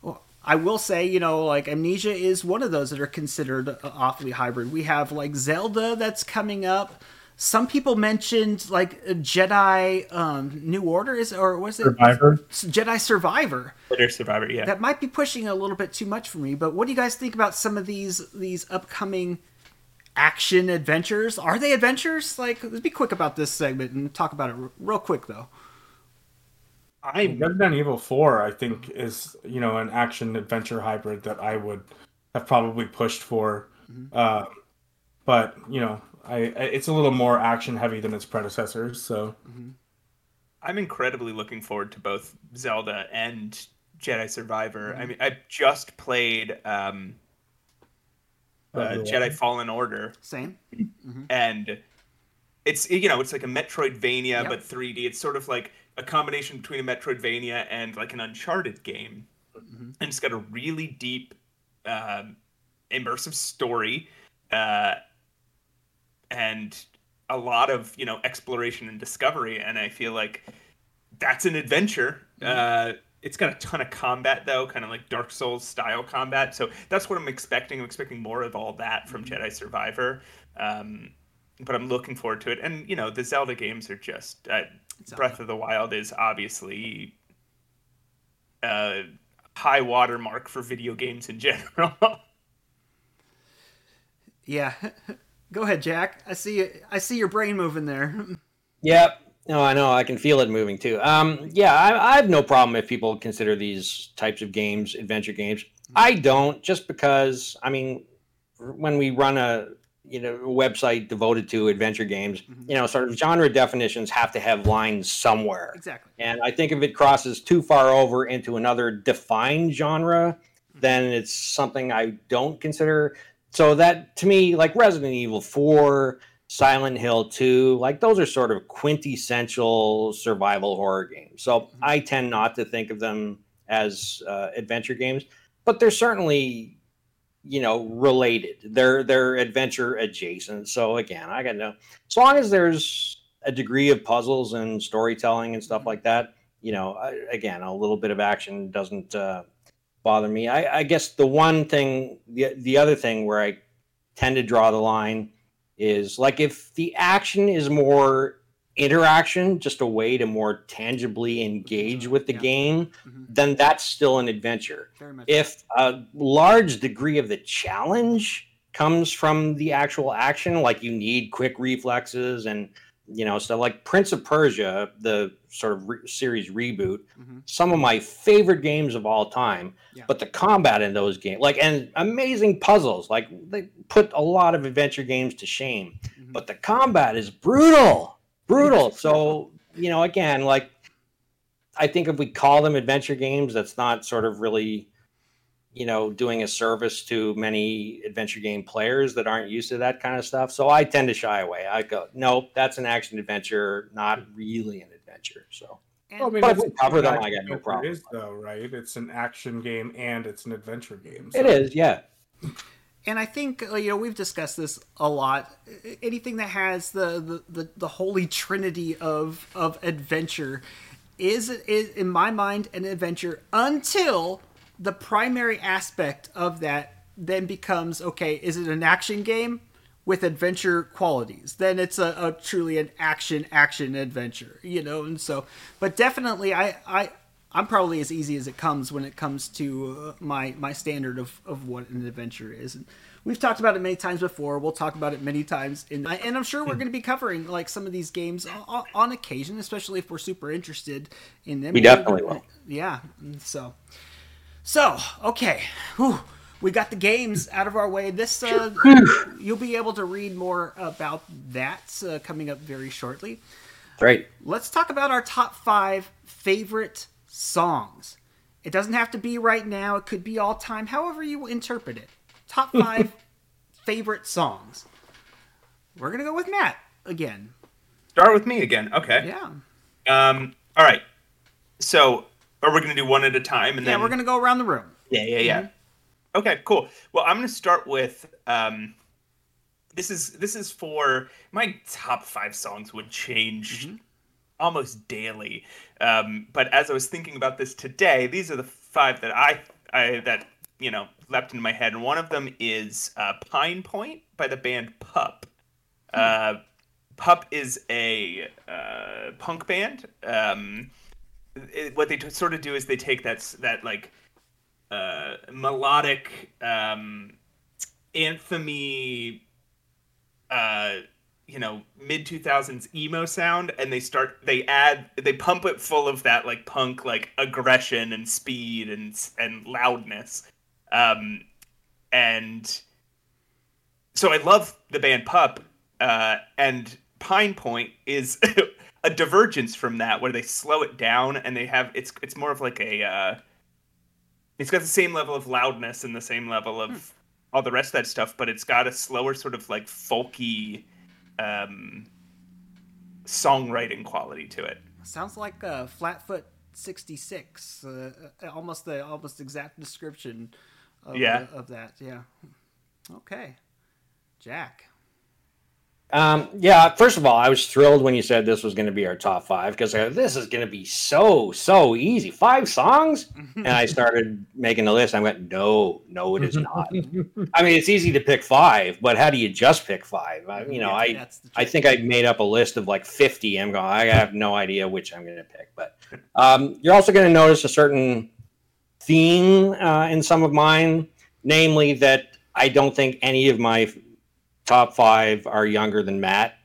well, I will say, you know, like Amnesia is one of those that are considered uh, awfully hybrid. We have like Zelda that's coming up. Some people mentioned like Jedi um, New Order is or was it Survivor. Jedi Survivor? Twitter Survivor, yeah. That might be pushing a little bit too much for me. But what do you guys think about some of these these upcoming action adventures? Are they adventures? Like, let's be quick about this segment and talk about it real quick though. I'm Resident Evil Four, I think, is you know an action adventure hybrid that I would have probably pushed for, uh, but you know, I, I it's a little more action heavy than its predecessors. So I'm incredibly looking forward to both Zelda and Jedi Survivor. Mm-hmm. I mean, I just played um, uh, Jedi Fallen Order, Same. and it's you know it's like a Metroidvania Yep. but 3D. It's sort of like a combination between a Metroidvania and like an Uncharted game, Mm-hmm. and it's got a really deep, um, immersive story, uh, and a lot of you know exploration and discovery. And I feel like that's an adventure. Uh, it's got a ton of combat though, kind of like Dark Souls style combat. So that's what I'm expecting. I'm expecting more of all that from Jedi Survivor. Um, but I'm looking forward to it. And you know, the Zelda games are just uh, Breath of the Wild is obviously a high watermark for video games in general. Yeah. Go ahead, Jack. I see. I see your brain moving there. Yep. No, I know. I can feel it moving too. Um, yeah, I, I have no problem if people consider these types of games adventure games. I don't, just because. I mean, when we run a you know a website devoted to adventure games, Mhm. you know, sort of genre definitions have to have lines somewhere. exactly. And I think if it crosses too far over into another defined genre, then it's something I don't consider. So that to me, like Resident Evil 4, Silent Hill 2, like those are sort of quintessential survival horror games. So I tend not to think of them as uh, adventure games, but they're certainly you know related. They're they're adventure adjacent. So again, I got no as long as there's a degree of puzzles and storytelling and stuff like that, you know, again, a little bit of action doesn't uh, bother me. I, I guess the one thing, the, the other thing where I tend to draw the line is like if the action is more interaction, just a way to more tangibly engage with the Yeah. game, Mhm. then that's still an adventure if a large degree of the challenge comes from the actual action like you need quick reflexes and you know so like prince of persia the sort of re- series reboot Mhm. some of my favorite games of all time Yeah. but the combat in those games like and amazing puzzles like they put a lot of adventure games to shame Mhm. but the combat is brutal brutal so you know again like i think if we call them adventure games that's not sort of really you know doing a service to many adventure game players that aren't used to that kind of stuff so i tend to shy away i go nope that's an action adventure not really an adventure so Well, I mean, But if we cover them, I got no problem. Is though, right? It's an action game and it's an adventure game. it is yeah And I think uh, you know we've discussed this a lot. Anything that has the the, the, the holy trinity of of adventure is is in my mind an adventure until the primary aspect of that then becomes okay. Is it an action game with adventure qualities? Then it's a, a truly an action action adventure. You know, and so but definitely I I. I'm probably as easy as it comes when it comes to uh, my my standard of, of what an adventure is. And we've talked about it many times before. We'll talk about it many times, in, and I'm sure we're going to be covering like some of these games on, on occasion, especially if we're super interested in them. We definitely will. Yeah. So, so okay, Whew. we got the games out of our way. This uh, you'll be able to read more about that uh, coming up very shortly great let's talk about our top five favorite songs. It doesn't have to be right now, it could be all time, however you interpret it. Top five favorite songs. We're going to go with Matt again. Start with me again. Okay. Yeah. Um. All right. So, are we going to do one at a time? And Yeah, then we're going to go around the room. Yeah, yeah, yeah. Okay, cool. Well, I'm going to start with um this is this is for my top 5 songs would change almost daily. Um but as I was thinking about this today, these are the 5 that I I that you know, leapt into my head and one of them is uh Pine Point by the band Pup. Uh Pup is a uh, punk band. Um, it, what they t- sort of do is they take that that like uh, melodic um, anthemy, uh, you know, mid two thousands emo sound, and they start they add they pump it full of that like punk like aggression and speed and and loudness, um, and so I love the band Pup, uh, and Pine Point is a divergence from that, where they slow it down and they have it's it's more of like a uh, it's got the same level of loudness and the same level of all the rest of that stuff, but it's got a slower sort of like folky um, songwriting quality to it. Sounds like uh, Flatfoot 66. Uh, uh, almost the almost exact description of, Yeah. of that. Yeah. Okay. Jack. Um, yeah, first of all, I was thrilled when you said this was going to be our top five because this is going to be so so easy. Five songs, and I started making a list. I went, no, no, it is not. I mean, it's easy to pick five, but how do you just pick five? I, you know, I I think I made up a list of like fifty. I'm going, I have no idea which I'm going to pick. But um, you're also going to notice a certain theme uh, in some of mine, namely that I don't think any of my top five are younger than Matt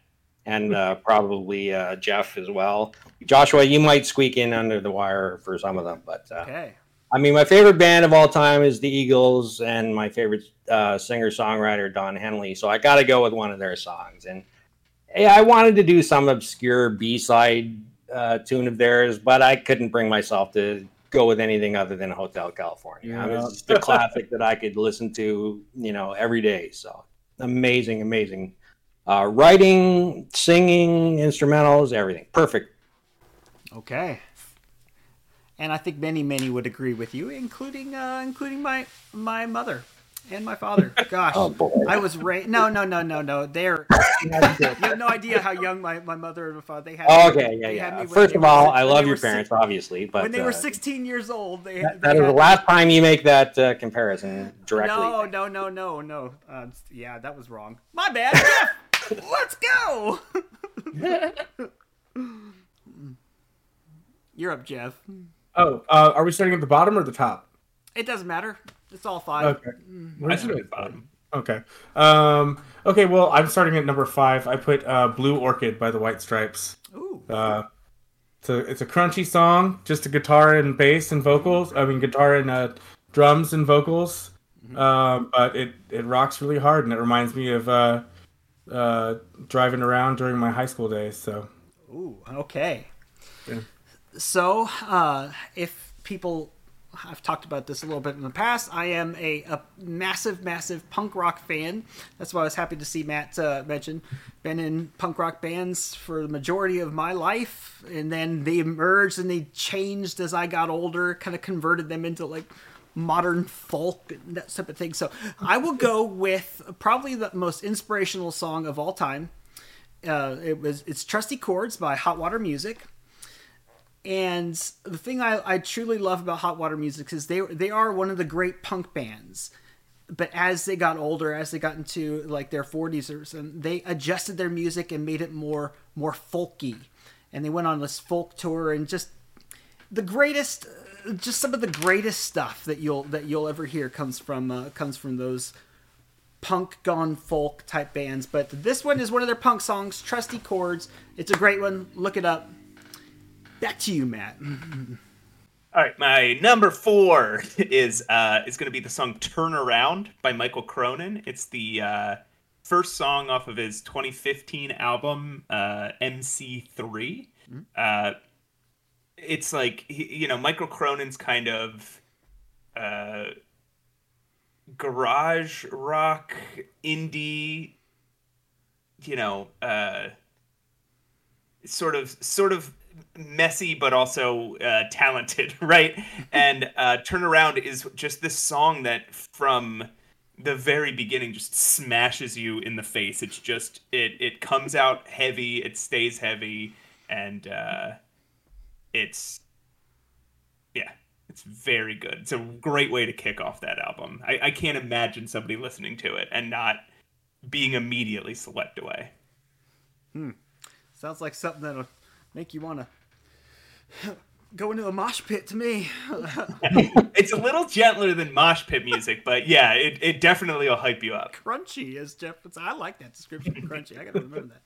and uh, probably uh, Jeff as well. Joshua, you might squeak in under the wire for some of them, but uh, Okay. I mean, my favorite band of all time is the Eagles, and my favorite uh, singer songwriter Don Henley. So I got to go with one of their songs. And hey, I wanted to do some obscure B side uh, tune of theirs, but I couldn't bring myself to go with anything other than Hotel California. I mean, Yeah. it's just a classic that I could listen to, you know, every day. So amazing, amazing. Uh, writing, singing, instrumentals, everything. Perfect. Okay. And I think many, many would agree with you, including uh, including my my mother and my father. Gosh, Oh, boy. I was raised. No, no, no, no, no. They're you have no idea how young my, my mother and my father. They had. Oh, me- okay, yeah, yeah. First of all, six- I love your were six- parents, obviously, but when they were uh, 16 years old, they, that, they that is the last time you make that uh, comparison directly. No, no, no, no, no. Um, yeah, that was wrong. My bad. Jeff, let's go. You're up, Jeff. Oh, uh, are we starting at the bottom or the top? It doesn't matter. It's all five. Okay. I Where's started it? bottom. Okay. Um, okay. Well, I'm starting at number five. I put uh, "Blue Orchid" by the White Stripes. Ooh. Uh, so it's a crunchy song, just a guitar and bass and vocals. I mean, guitar and uh, drums and vocals. Um, but it it rocks really hard, and it reminds me of uh, uh, driving around during my high school days. So Ooh, okay. Yeah. So, uh, if people, I've talked about this a little bit in the past. I am a, a massive, massive punk rock fan. That's why I was happy to see Matt uh, mention. Been in punk rock bands for the majority of my life, and then they emerged and they changed as I got older. Kind of converted them into like modern folk and that type of thing. So, I will go with probably the most inspirational song of all time. Uh, it was it's Trusty Chords by Hot Water Music. And the thing I, I truly love about Hot Water Music is they they are one of the great punk bands. But as they got older, as they got into like their 40s and they adjusted their music and made it more more folky. And they went on this folk tour and just the greatest just some of the greatest stuff that you'll that you'll ever hear comes from uh, comes from those punk gone folk type bands. But this one is one of their punk songs, Trusty Chords. It's a great one. Look it up. Back to you, Matt. All right, my number four is uh, is going to be the song "Turn Around" by Mikal Cronin. It's the uh, first song off of his 2015 album uh, MC3. Uh, it's like you know Mikal Cronin's kind of uh, garage rock indie, you know, uh, sort of sort of messy but also uh, talented, right? and uh, "Turn Around" is just this song that from the very beginning just smashes you in the face. It's just it it comes out heavy, it stays heavy, and uh, it's yeah, it's very good. It's a great way to kick off that album. I, I can't imagine somebody listening to it and not being immediately swept away. Hmm. Sounds like something that'll make you want to go into a mosh pit to me. It's a little gentler than mosh pit music, but yeah, it, it definitely will hype you up. crunchy, as Jeff would say. I like that description crunchy. I got to remember that.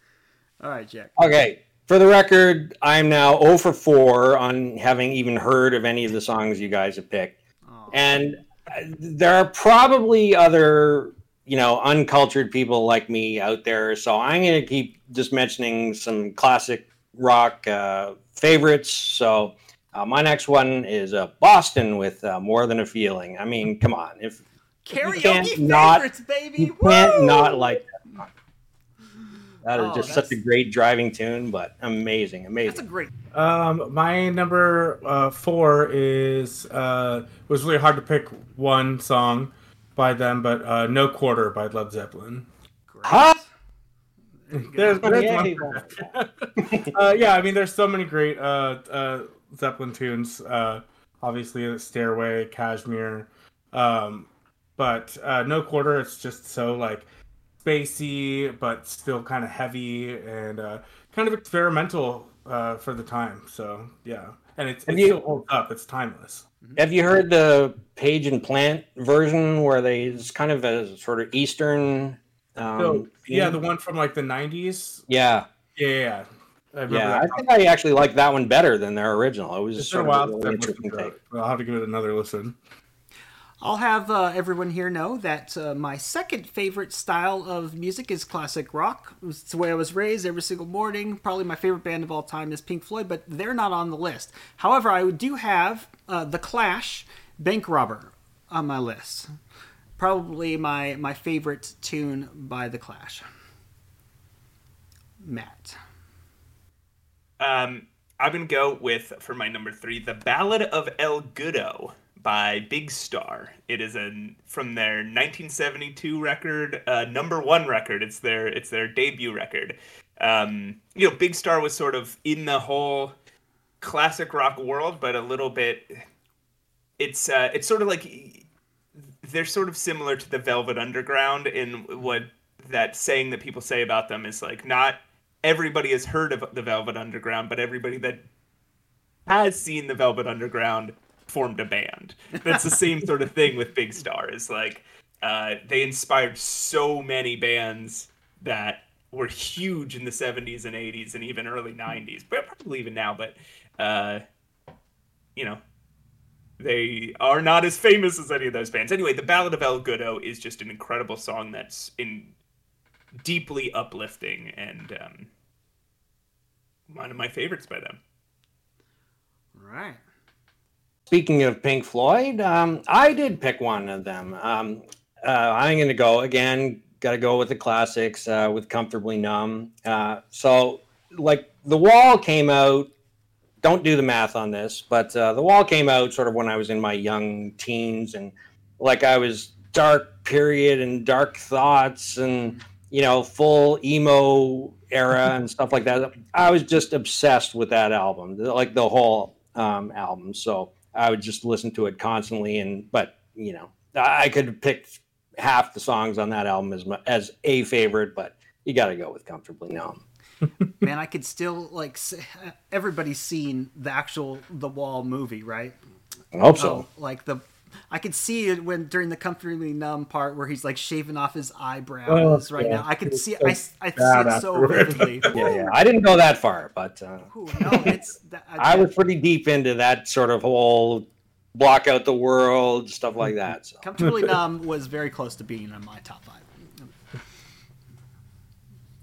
All right, Jack. Okay. For the record, I'm now 0 for 4 on having even heard of any of the songs you guys have picked. Aw. And uh, there are probably other, you know, uncultured people like me out there. So I'm going to keep just mentioning some classic rock uh, favorites. So uh, my next one is uh, Boston with uh, More Than a Feeling. I mean, come on. If Karaoke can't not- favorites, baby. you can't not like that. That is Oh, just such a great driving tune, but amazing, amazing. That's a great. Um, my number uh, four is uh, it was really hard to pick one song by them, but uh, "No Quarter" by Led Zeppelin. great. Huh? There's, there's one. uh, yeah, I mean, there's so many great uh, uh, Zeppelin tunes. Uh, obviously, "Stairway," Kashmir, um, but uh, "No Quarter." It's just so like spacey, but still kind of heavy and uh, kind of experimental uh, for the time. So yeah, and it's, it you- still holds up. It's timeless. Have you heard the Page and Plant version where they it's kind of a sort of Eastern Um, So, yeah, the one from like the '90s. yeah, Yeah, yeah. yeah. I yeah. I think I actually like that one better than their original. It was just been a sort of while a really I've listened interesting to take. it. I'll have to give it another listen. I'll have uh, everyone here know that uh, my second favorite style of music is classic rock. It's the way I was raised every single morning. Probably my favorite band of all time is Pink Floyd, but they're not on the list. However, I do have uh, The Clash, Bank Robber, on my list. Probably my, my favorite tune by The Clash. Matt. Um, I'm gonna go with for my number three, "The Ballad of El Goodo" by Big Star. It is an from their 1972 record, uh, number one record. It's their it's their debut record. Um, you know, Big Star was sort of in the whole classic rock world, but a little bit. It's uh, it's sort of like they're sort of similar to the Velvet Underground in what that saying that people say about them is like not everybody has heard of the Velvet Underground, but everybody that has seen the Velvet Underground formed a band. That's the same sort of thing with Big Star. Is like uh, they inspired so many bands that were huge in the 70s and 80s and even early 90s, but probably even now. But uh, you know, they are not as famous as any of those bands. Anyway, the Ballad of El Goodo is just an incredible song that's in deeply uplifting and um, one of my favorites by them. Right. Speaking of Pink Floyd, um, I did pick one of them. Um, uh, I'm going to go again. Got to go with the classics uh, with "Comfortably Numb." Uh, so, like, The Wall came out. Don't do the math on this, but uh, The Wall came out sort of when I was in my young teens, and like I was dark period and dark thoughts, and you know, full emo era and stuff like that. I was just obsessed with that album, like the whole um, album. So I would just listen to it constantly. And but you know, I could pick half the songs on that album as my, as a favorite, but you got to go with "Comfortably Numb." Man, I could still, like, everybody's seen the actual The Wall movie, right? I hope so. Oh, like the I could see it when during the comfortably numb part where he's like shaving off his eyebrows Oh, right yeah. now. I could see so I see it so vividly. Yeah, yeah. I didn't go that far, but uh, Ooh, no, it's that, I was pretty deep into that sort of whole block out the world stuff like that. So comfortably numb was very close to being on my top five.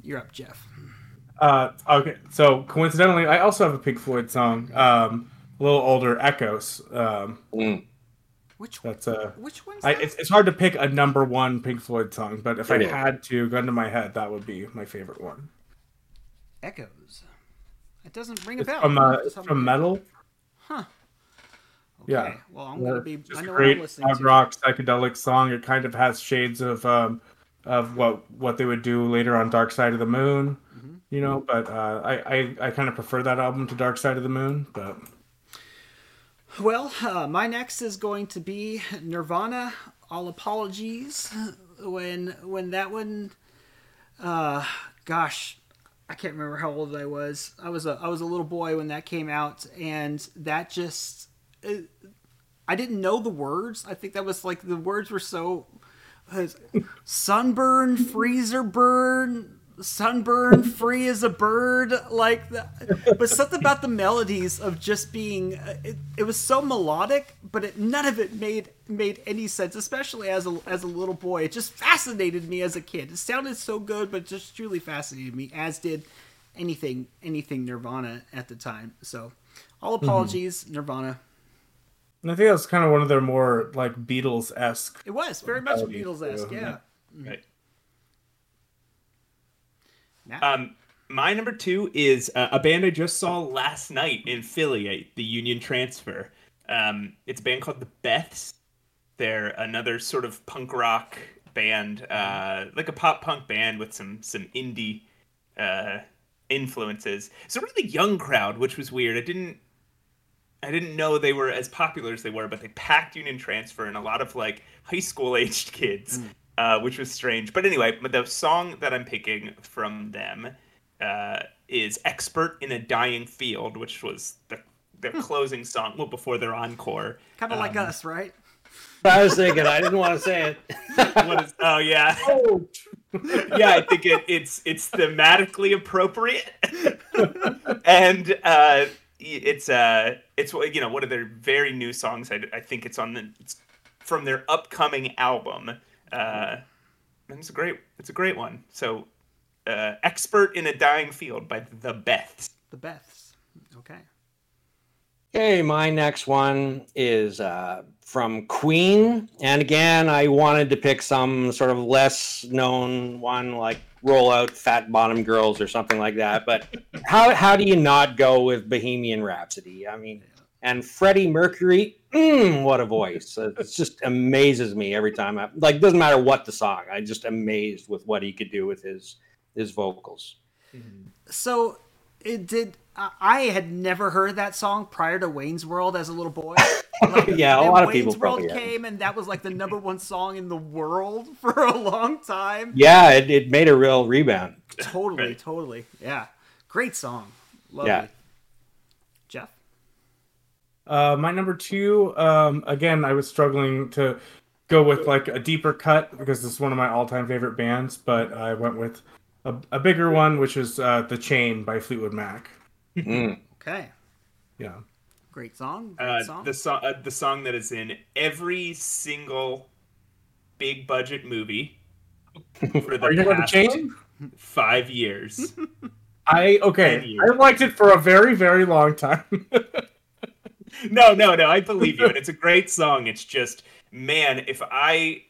You're up, Jeff. Uh, okay, so coincidentally, I also have a Pink Floyd song, um, a little older, "Echoes." Um, mm. Which one? that's uh, Which one's I, that? it's, it's hard to pick a number one Pink Floyd song, but if I It is. had to, gun to my head, that would be my favorite one. Echoes. It doesn't ring a It's bell. from uh, it's from Meddle. Huh. Okay. yeah. Well, I'm gonna be. just I a know what I'm great listening hard to. rock psychedelic song. It kind of has shades of um, of what what they would do later on Dark Side of the Moon, Mm-hmm. you know. But uh, I, I I kind of prefer that album to Dark Side of the Moon. But Well, uh, my next is going to be Nirvana. All apologies. When when that one, uh, gosh, I can't remember how old I was. I was a I was a little boy when that came out, and that just it, I didn't know the words. I think that was like the words were so sunburn, freezer burn, sunburn, free as a bird. Like, that. but something about the melodies of just being uh, it, it was so melodic, but it, none of it made made any sense. Especially as a as a little boy, it just fascinated me as a kid. It sounded so good, but just truly fascinated me. As did anything anything Nirvana at the time. So, all apologies, Nirvana. And I think that's kind of one of their more like Beatles esque. It was very much Beatles esque, yeah. Right. Matt? Um, my number two is uh, a band I just saw last night in Philly, the Union Transfer. Um, it's a band called the Beths. They're another sort of punk rock band, uh, like a pop punk band with some some indie uh, influences. It's a really young crowd, which was weird. I didn't I didn't know they were as popular as they were, but they packed Union Transfer and a lot of like high school aged kids, uh, which was strange. But anyway, the song that I'm picking from them uh, is "Expert in a Dying Field," which was the their closing song, well before their encore. kind of like um, us, right? I was thinking I didn't want to say it. What is? Oh yeah. Oh, yeah, I think it, it's it's thematically appropriate, and uh, it's uh, it's you know one of their very new songs. I, I think it's on the it's from their upcoming album. Uh, and it's a great it's a great one. So, uh, "Expert in a Dying Field" by the Beths. The Beths. Okay. Okay, my next one is uh, from Queen. And again, I wanted to pick some sort of less known one like Roll Out Fat Bottom Girls or something like that. But how, how do you not go with Bohemian Rhapsody? I mean, and Freddie Mercury, mm, what a voice. It just amazes me every time. I, like, doesn't matter what the song, I'm just amazed with what he could do with his, his vocals. So it did. I had never heard that song prior to Wayne's World as a little boy. Like, yeah, a lot of people Wayne's World probably came, and that was like the number one song in the world for a long time. Yeah, it, it made a real rebound. Totally, Right. totally. Yeah, great song. Love Yeah. it. Jeff. Uh, my number two, um, again, I was struggling to go with like a deeper cut because this is one of my all-time favorite bands, but I went with a, a bigger one, which is uh, "The Chain" by Fleetwood Mac. Mm. Okay, Yeah, great song. Great Uh, song. the song uh, the song that is in every single big budget movie for the are you talking about past "The five years. I okay. years. I liked it for a very, very long time. no, no, no. I believe you, and it's a great song. It's just, man, if I,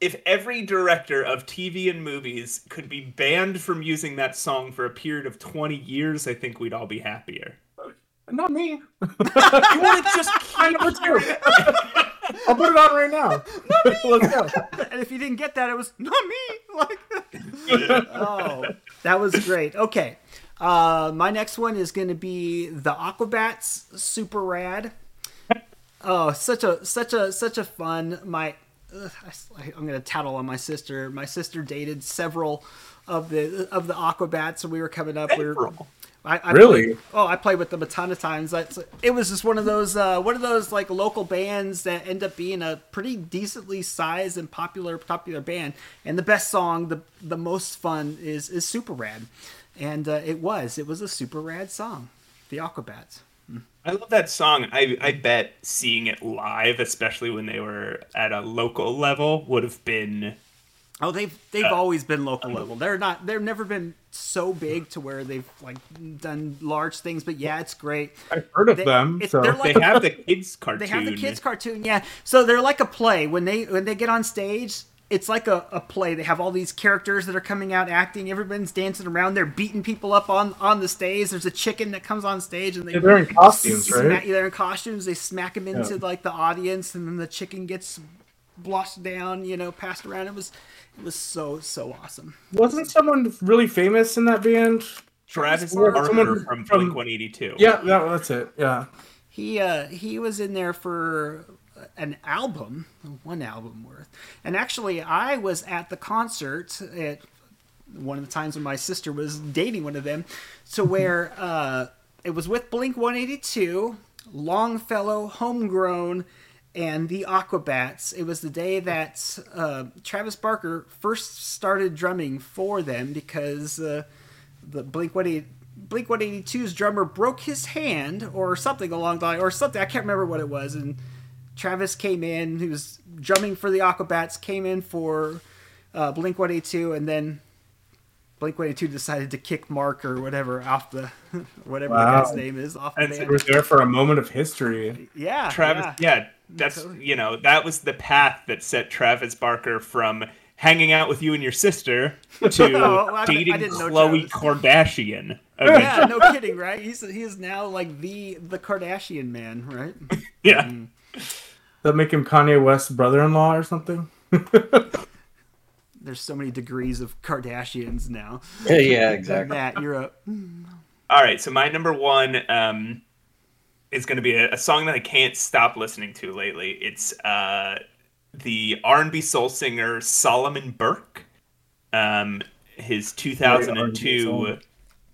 if every director of TV and movies could be banned from using that song for a period of twenty years, I think we'd all be happier. Not me. You want to just My number two. I'll put it on right now. Let's go. and if you didn't get that, it was not me. Like, oh, that was great. Okay, uh, my next one is going to be the Aquabats. Super rad. Oh, such a such a such a fun. My, ugh, I, am going to tattle on my sister. My sister dated several of the of the Aquabats when we were coming up. We were, I, I Really? played- oh, I played with them a ton of times. That's it was just one of those uh, one of those like local bands that end up being a pretty decently sized and popular popular band. And the best song, the the most fun is is Super Rad, and uh, it was it was a super rad song, the Aquabats. I love that song. I I bet seeing it live, especially when they were at a local level, would have been Oh, they've they've uh, always been local level. They're not. They've never been so big to where they've like done large things. But yeah, it's great. I've heard of They- them. it's- So they're they have the kids cartoon. They have the kids cartoon, yeah. So they're like a play when they when they get on stage. It's like a, a play. They have all these characters that are coming out acting. Everyone's dancing around. They're beating people up on on the stage. There's a chicken that comes on stage and they Yeah, they're in costumes, smack, right? They're in costumes. They smack him into Yeah. like the audience, and then the chicken gets bloshed down. You know, passed around. It was it was so so awesome. Wasn't someone really famous in that band? Travis Barker someone from from- Blink One Eighty Two. Yeah, that, that's it. Yeah. He uh, he was in there for an album, one album worth. And actually, I was at the concert at one of the times when my sister was dating one of them, to where uh, it was with Blink 182, Longfellow, Homegrown, and the Aquabats. It was the day that uh, Travis Barker first started drumming for them because uh, the Blink 180 Blink 182's drummer broke his hand or something along the line or something I can't remember what it was and Travis came in he was drumming for the Aquabats came in for uh, Blink 182 and then Blink 182 decided to kick Mark or whatever off the whatever Wow. the guy's name is off the That's- They band. there for a moment of history. yeah Travis. yeah. Yeah, that's you know that was the path that set Travis Barker from hanging out with you and your sister to Oh, I dating Khloe Kardashian. yeah no kidding right he's he is now like the the Kardashian man right yeah. That make him Kanye West's brother-in-law or something. there's so many degrees of Kardashians now yeah, exactly. that you're a All right, so my number one um, is going to be a, a song that I can't stop listening to lately. It's uh, the R&B soul singer Solomon Burke. Um, his 2002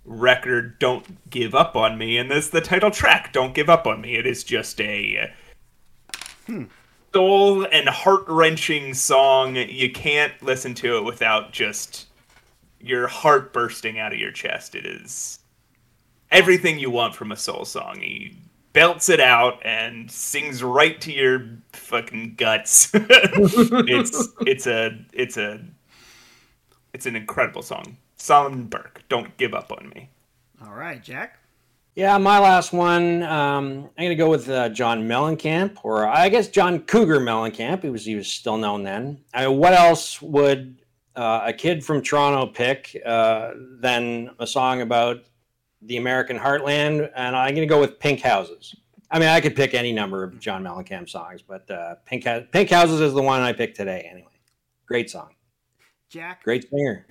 record "Don't Give Up on Me," and this the title track "Don't Give Up on Me." It is just a soul and heart wrenching song. You can't listen to it without just your heart bursting out of your chest. It is everything you want from a soul song. He belts it out and sings right to your fucking guts. it's it's a it's a it's an incredible song. Solomon Burke, don't give up on me. All right, Jack. Yeah, my last one. Um, I'm gonna go with uh, John Mellencamp, or I guess John Cougar Mellencamp. He was he was still known then. I what else would uh, a kid from Toronto pick uh, than a song about the American heartland? And I'm gonna go with Pink Houses. I mean, I could pick any number of John Mellencamp songs, but uh, Pink Pink Houses is the one I picked today. Anyway, great song. Jack. Great singer.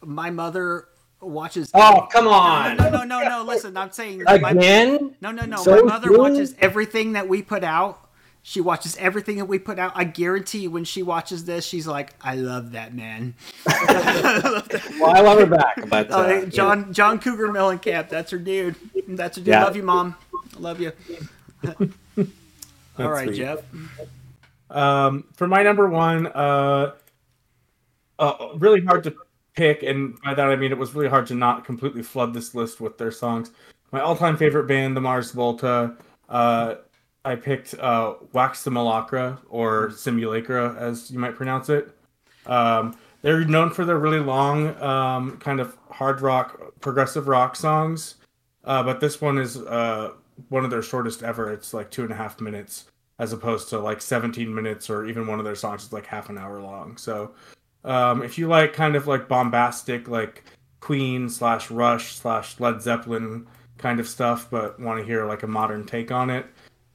My mother watches. Oh, come on. No, no, no, no, no. Listen, I'm saying. My, Again? no, no, no. So my mother soon? watches everything that we put out. She watches everything that we put out. I guarantee when she watches this, she's like, "I love that man." Well, I love her back, but Uh, uh, John John Cougar Mellencamp. That's her dude. That's her dude. Yeah. Love you, mom. I love you. All right, sweet. Jeff. Um, for my number one, uh, uh, really hard to pick, and by that I mean it was really hard to not completely flood this list with their songs. My all-time favorite band, the Mars Volta. Uh, I picked uh, Wax Simulacra or Simulacra, as you might pronounce it. Um, they're known for their really long, um, kind of hard rock, progressive rock songs, uh, but this one is uh, one of their shortest ever. It's like two and a half minutes as opposed to like 17 minutes or even one of their songs is like half an hour long. So um, if you like kind of like bombastic, like Queen slash Rush slash Led Zeppelin kind of stuff, but want to hear like a modern take on it,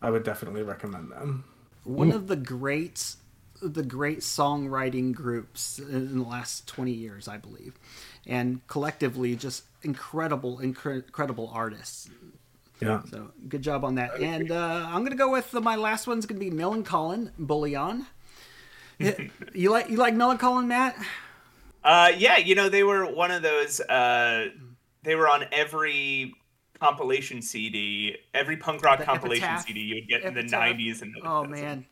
I would definitely recommend them. One of the great, the great songwriting groups in the last twenty years, I believe, and collectively just incredible, incre- incredible artists. Yeah. So good job on that. And uh, I'm gonna go with uh, my last one's gonna be Millencolin Bullion. You like you like Millencolin, Matt? Uh, yeah, you know they were one of those. Uh, they were on every compilation CD, every punk rock The compilation Epitaph- CD you'd get in the '90s and the Oh man,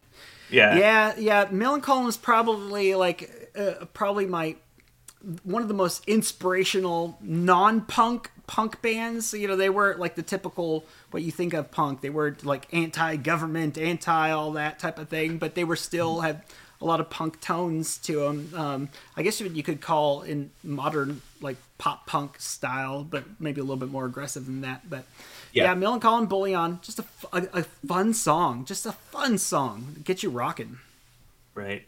yeah, yeah, yeah. Millencolin was probably like uh, probably my one of the most inspirational non-punk punk bands. You know, they were like the typical what you think of punk. They were like anti-government, anti all that type of thing, but they were still had a lot of punk tones to them. Um, I guess you could call in modern like pop punk style, but maybe a little bit more aggressive than that. But yeah, Yeah. Millencolin Bullion, just a, f- a- a fun song, just a fun song, get you rocking. right.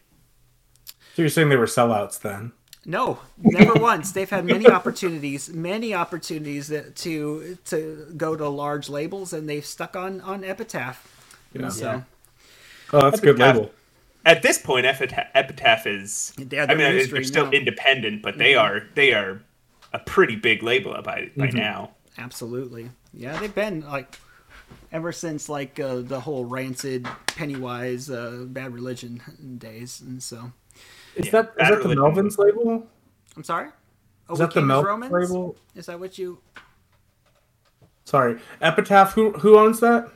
So you're saying they were sellouts then? No, never once. They've had many opportunities, many opportunities that, to to go to large labels, and they've stuck on on Epitaph. Yeah. So Oh, that's a good Epitaph. label. At this point, Epitaph, Epitaph is. Yeah, I mean, they're still now. Mm-hmm. independent, but they are they are a pretty big label by by Mm-hmm. now. absolutely, yeah, they've been like ever since like uh, the whole rancid Pennywise uh, Bad Religion days, and so Is Yeah, that is Bad that the Melvins label? I'm sorry. Oh, Is that the Melvins label? Is that what you? Sorry, Epitaph. Who who owns that?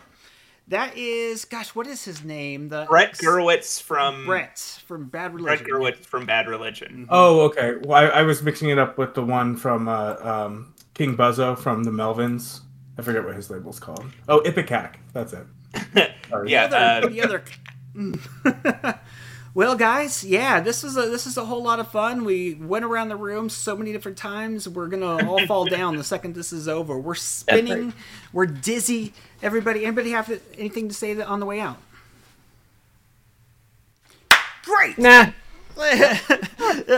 That is, gosh, what is his name? The Brett Gurewitz from Brett from Bad Religion. Brett Religion. Gurewitz from Bad Religion. Oh, okay. Well, I, I was mixing it up with the one from uh, um, King Buzzo from the Melvins. I forget what his label's called. Oh, Ipecac. That's it. Yeah, the uh, other, the other. well, guys, yeah, this is a this is a whole lot of fun. We went around the room so many different times. We're gonna all fall down the second this is over. We're spinning. right. We're dizzy. Everybody, anybody have anything to say that on the way out? Great. nah.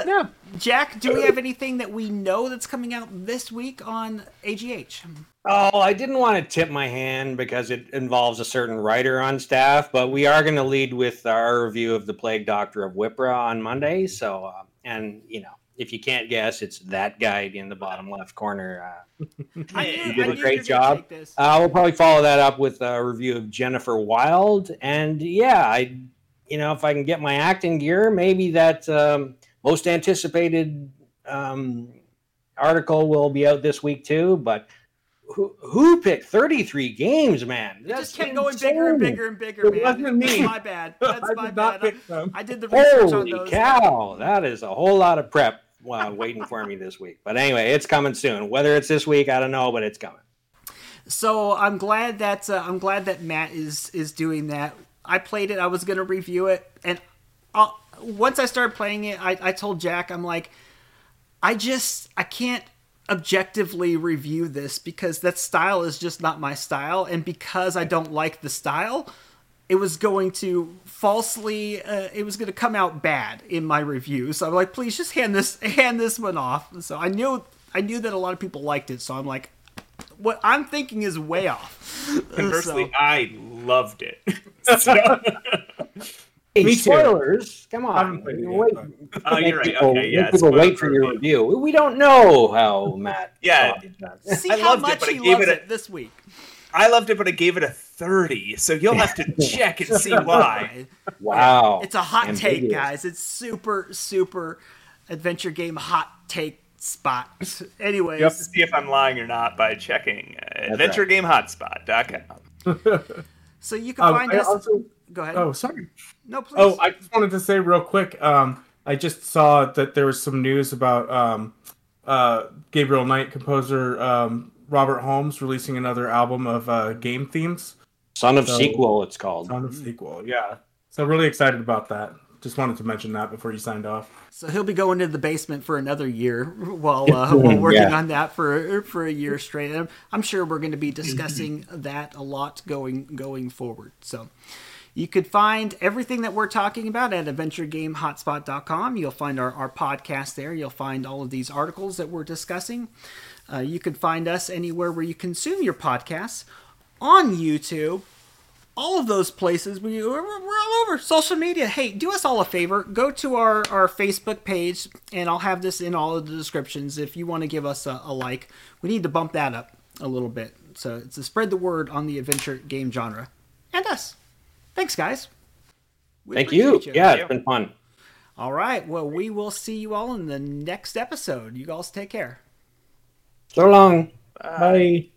No. Jack, do we have anything that we know that's coming out this week on AGH? Oh, I didn't want to tip my hand because it involves a certain writer on staff, but we are going to lead with our review of the Plague Doctor of Wippra on Monday. So, uh, and you know, if you can't guess, it's that guy in the bottom left corner. Uh, I You did a great you were gonna job. take this. Uh, we'll probably follow that up with a review of Jennifer Wild, and yeah, I, you know, if I can get my acting gear, maybe that um, most anticipated um, article will be out this week too. But who, who picked 33 games, man? It just kept going bigger and bigger and bigger, It man. wasn't me. That's my bad. That's I my bad. them. I did the research on Holy those. cow! That is a whole lot of prep uh, waiting for me this week. But anyway, it's coming soon. Whether it's this week, I don't know, but it's coming. So I'm glad that uh, I'm glad that Matt is is doing that. I played it. I was gonna review it, and I'll, once I started playing it, I, I told Jack, I'm like, I just I can't objectively review this because that style is just not my style, and because I don't like the style, it was going to falsely uh, it was going to come out bad in my review. So I'm like, please just hand this hand this one off. So I knew I knew that a lot of people liked it, so I'm like, what I'm thinking is way off. Conversely, So- I loved it. So- Hey, Me too. spoilers! Come on, played it yet, wait, oh, you're right. people, Okay, yeah. people wait for your review. review. We don't know how Matt. Yeah. thought see I how loved it, much but he gave loves it it, this week. I loved it, but I gave it a 30. So you'll have to check and see why. Wow, It's a hot take, guys. It's super, super adventure game hot take spot. Anyways, You have to see if I'm lying or not by checking uh, AdventureGameHotspot.com. so you can Um, find I us. also, Go ahead. oh, sorry. no, please. Oh, I just wanted to say real quick. Um, I just saw that there was some news about um, uh, Gabriel Knight composer um, Robert Holmes releasing another album of uh, game themes. Son of So- Sequel, it's called. Son of sequel, yeah. So really excited about that. Just wanted to mention that before you signed off. So he'll be going to the basement for another year while uh, while working Yeah. on that for for a year straight. I'm, I'm sure we're going to be discussing that a lot going going forward. So you could find everything that we're talking about at adventuregamehotspot.com. You'll find our, our podcast there. You'll find all of these articles that we're discussing. Uh, you can find us anywhere where you consume your podcasts on YouTube all of those places we we're, we're all over social media. Hey do us all a favor. Go to our our facebook page and i'll have this in all of the descriptions if you want to give us a, a like. We need to bump that up a little bit. So it's to spread the word on the adventure game genre. And us. Thanks guys. We Thank you. appreciate Yeah, it's been fun. all right well we will see you all in the next episode. You guys take care. So long. Bye.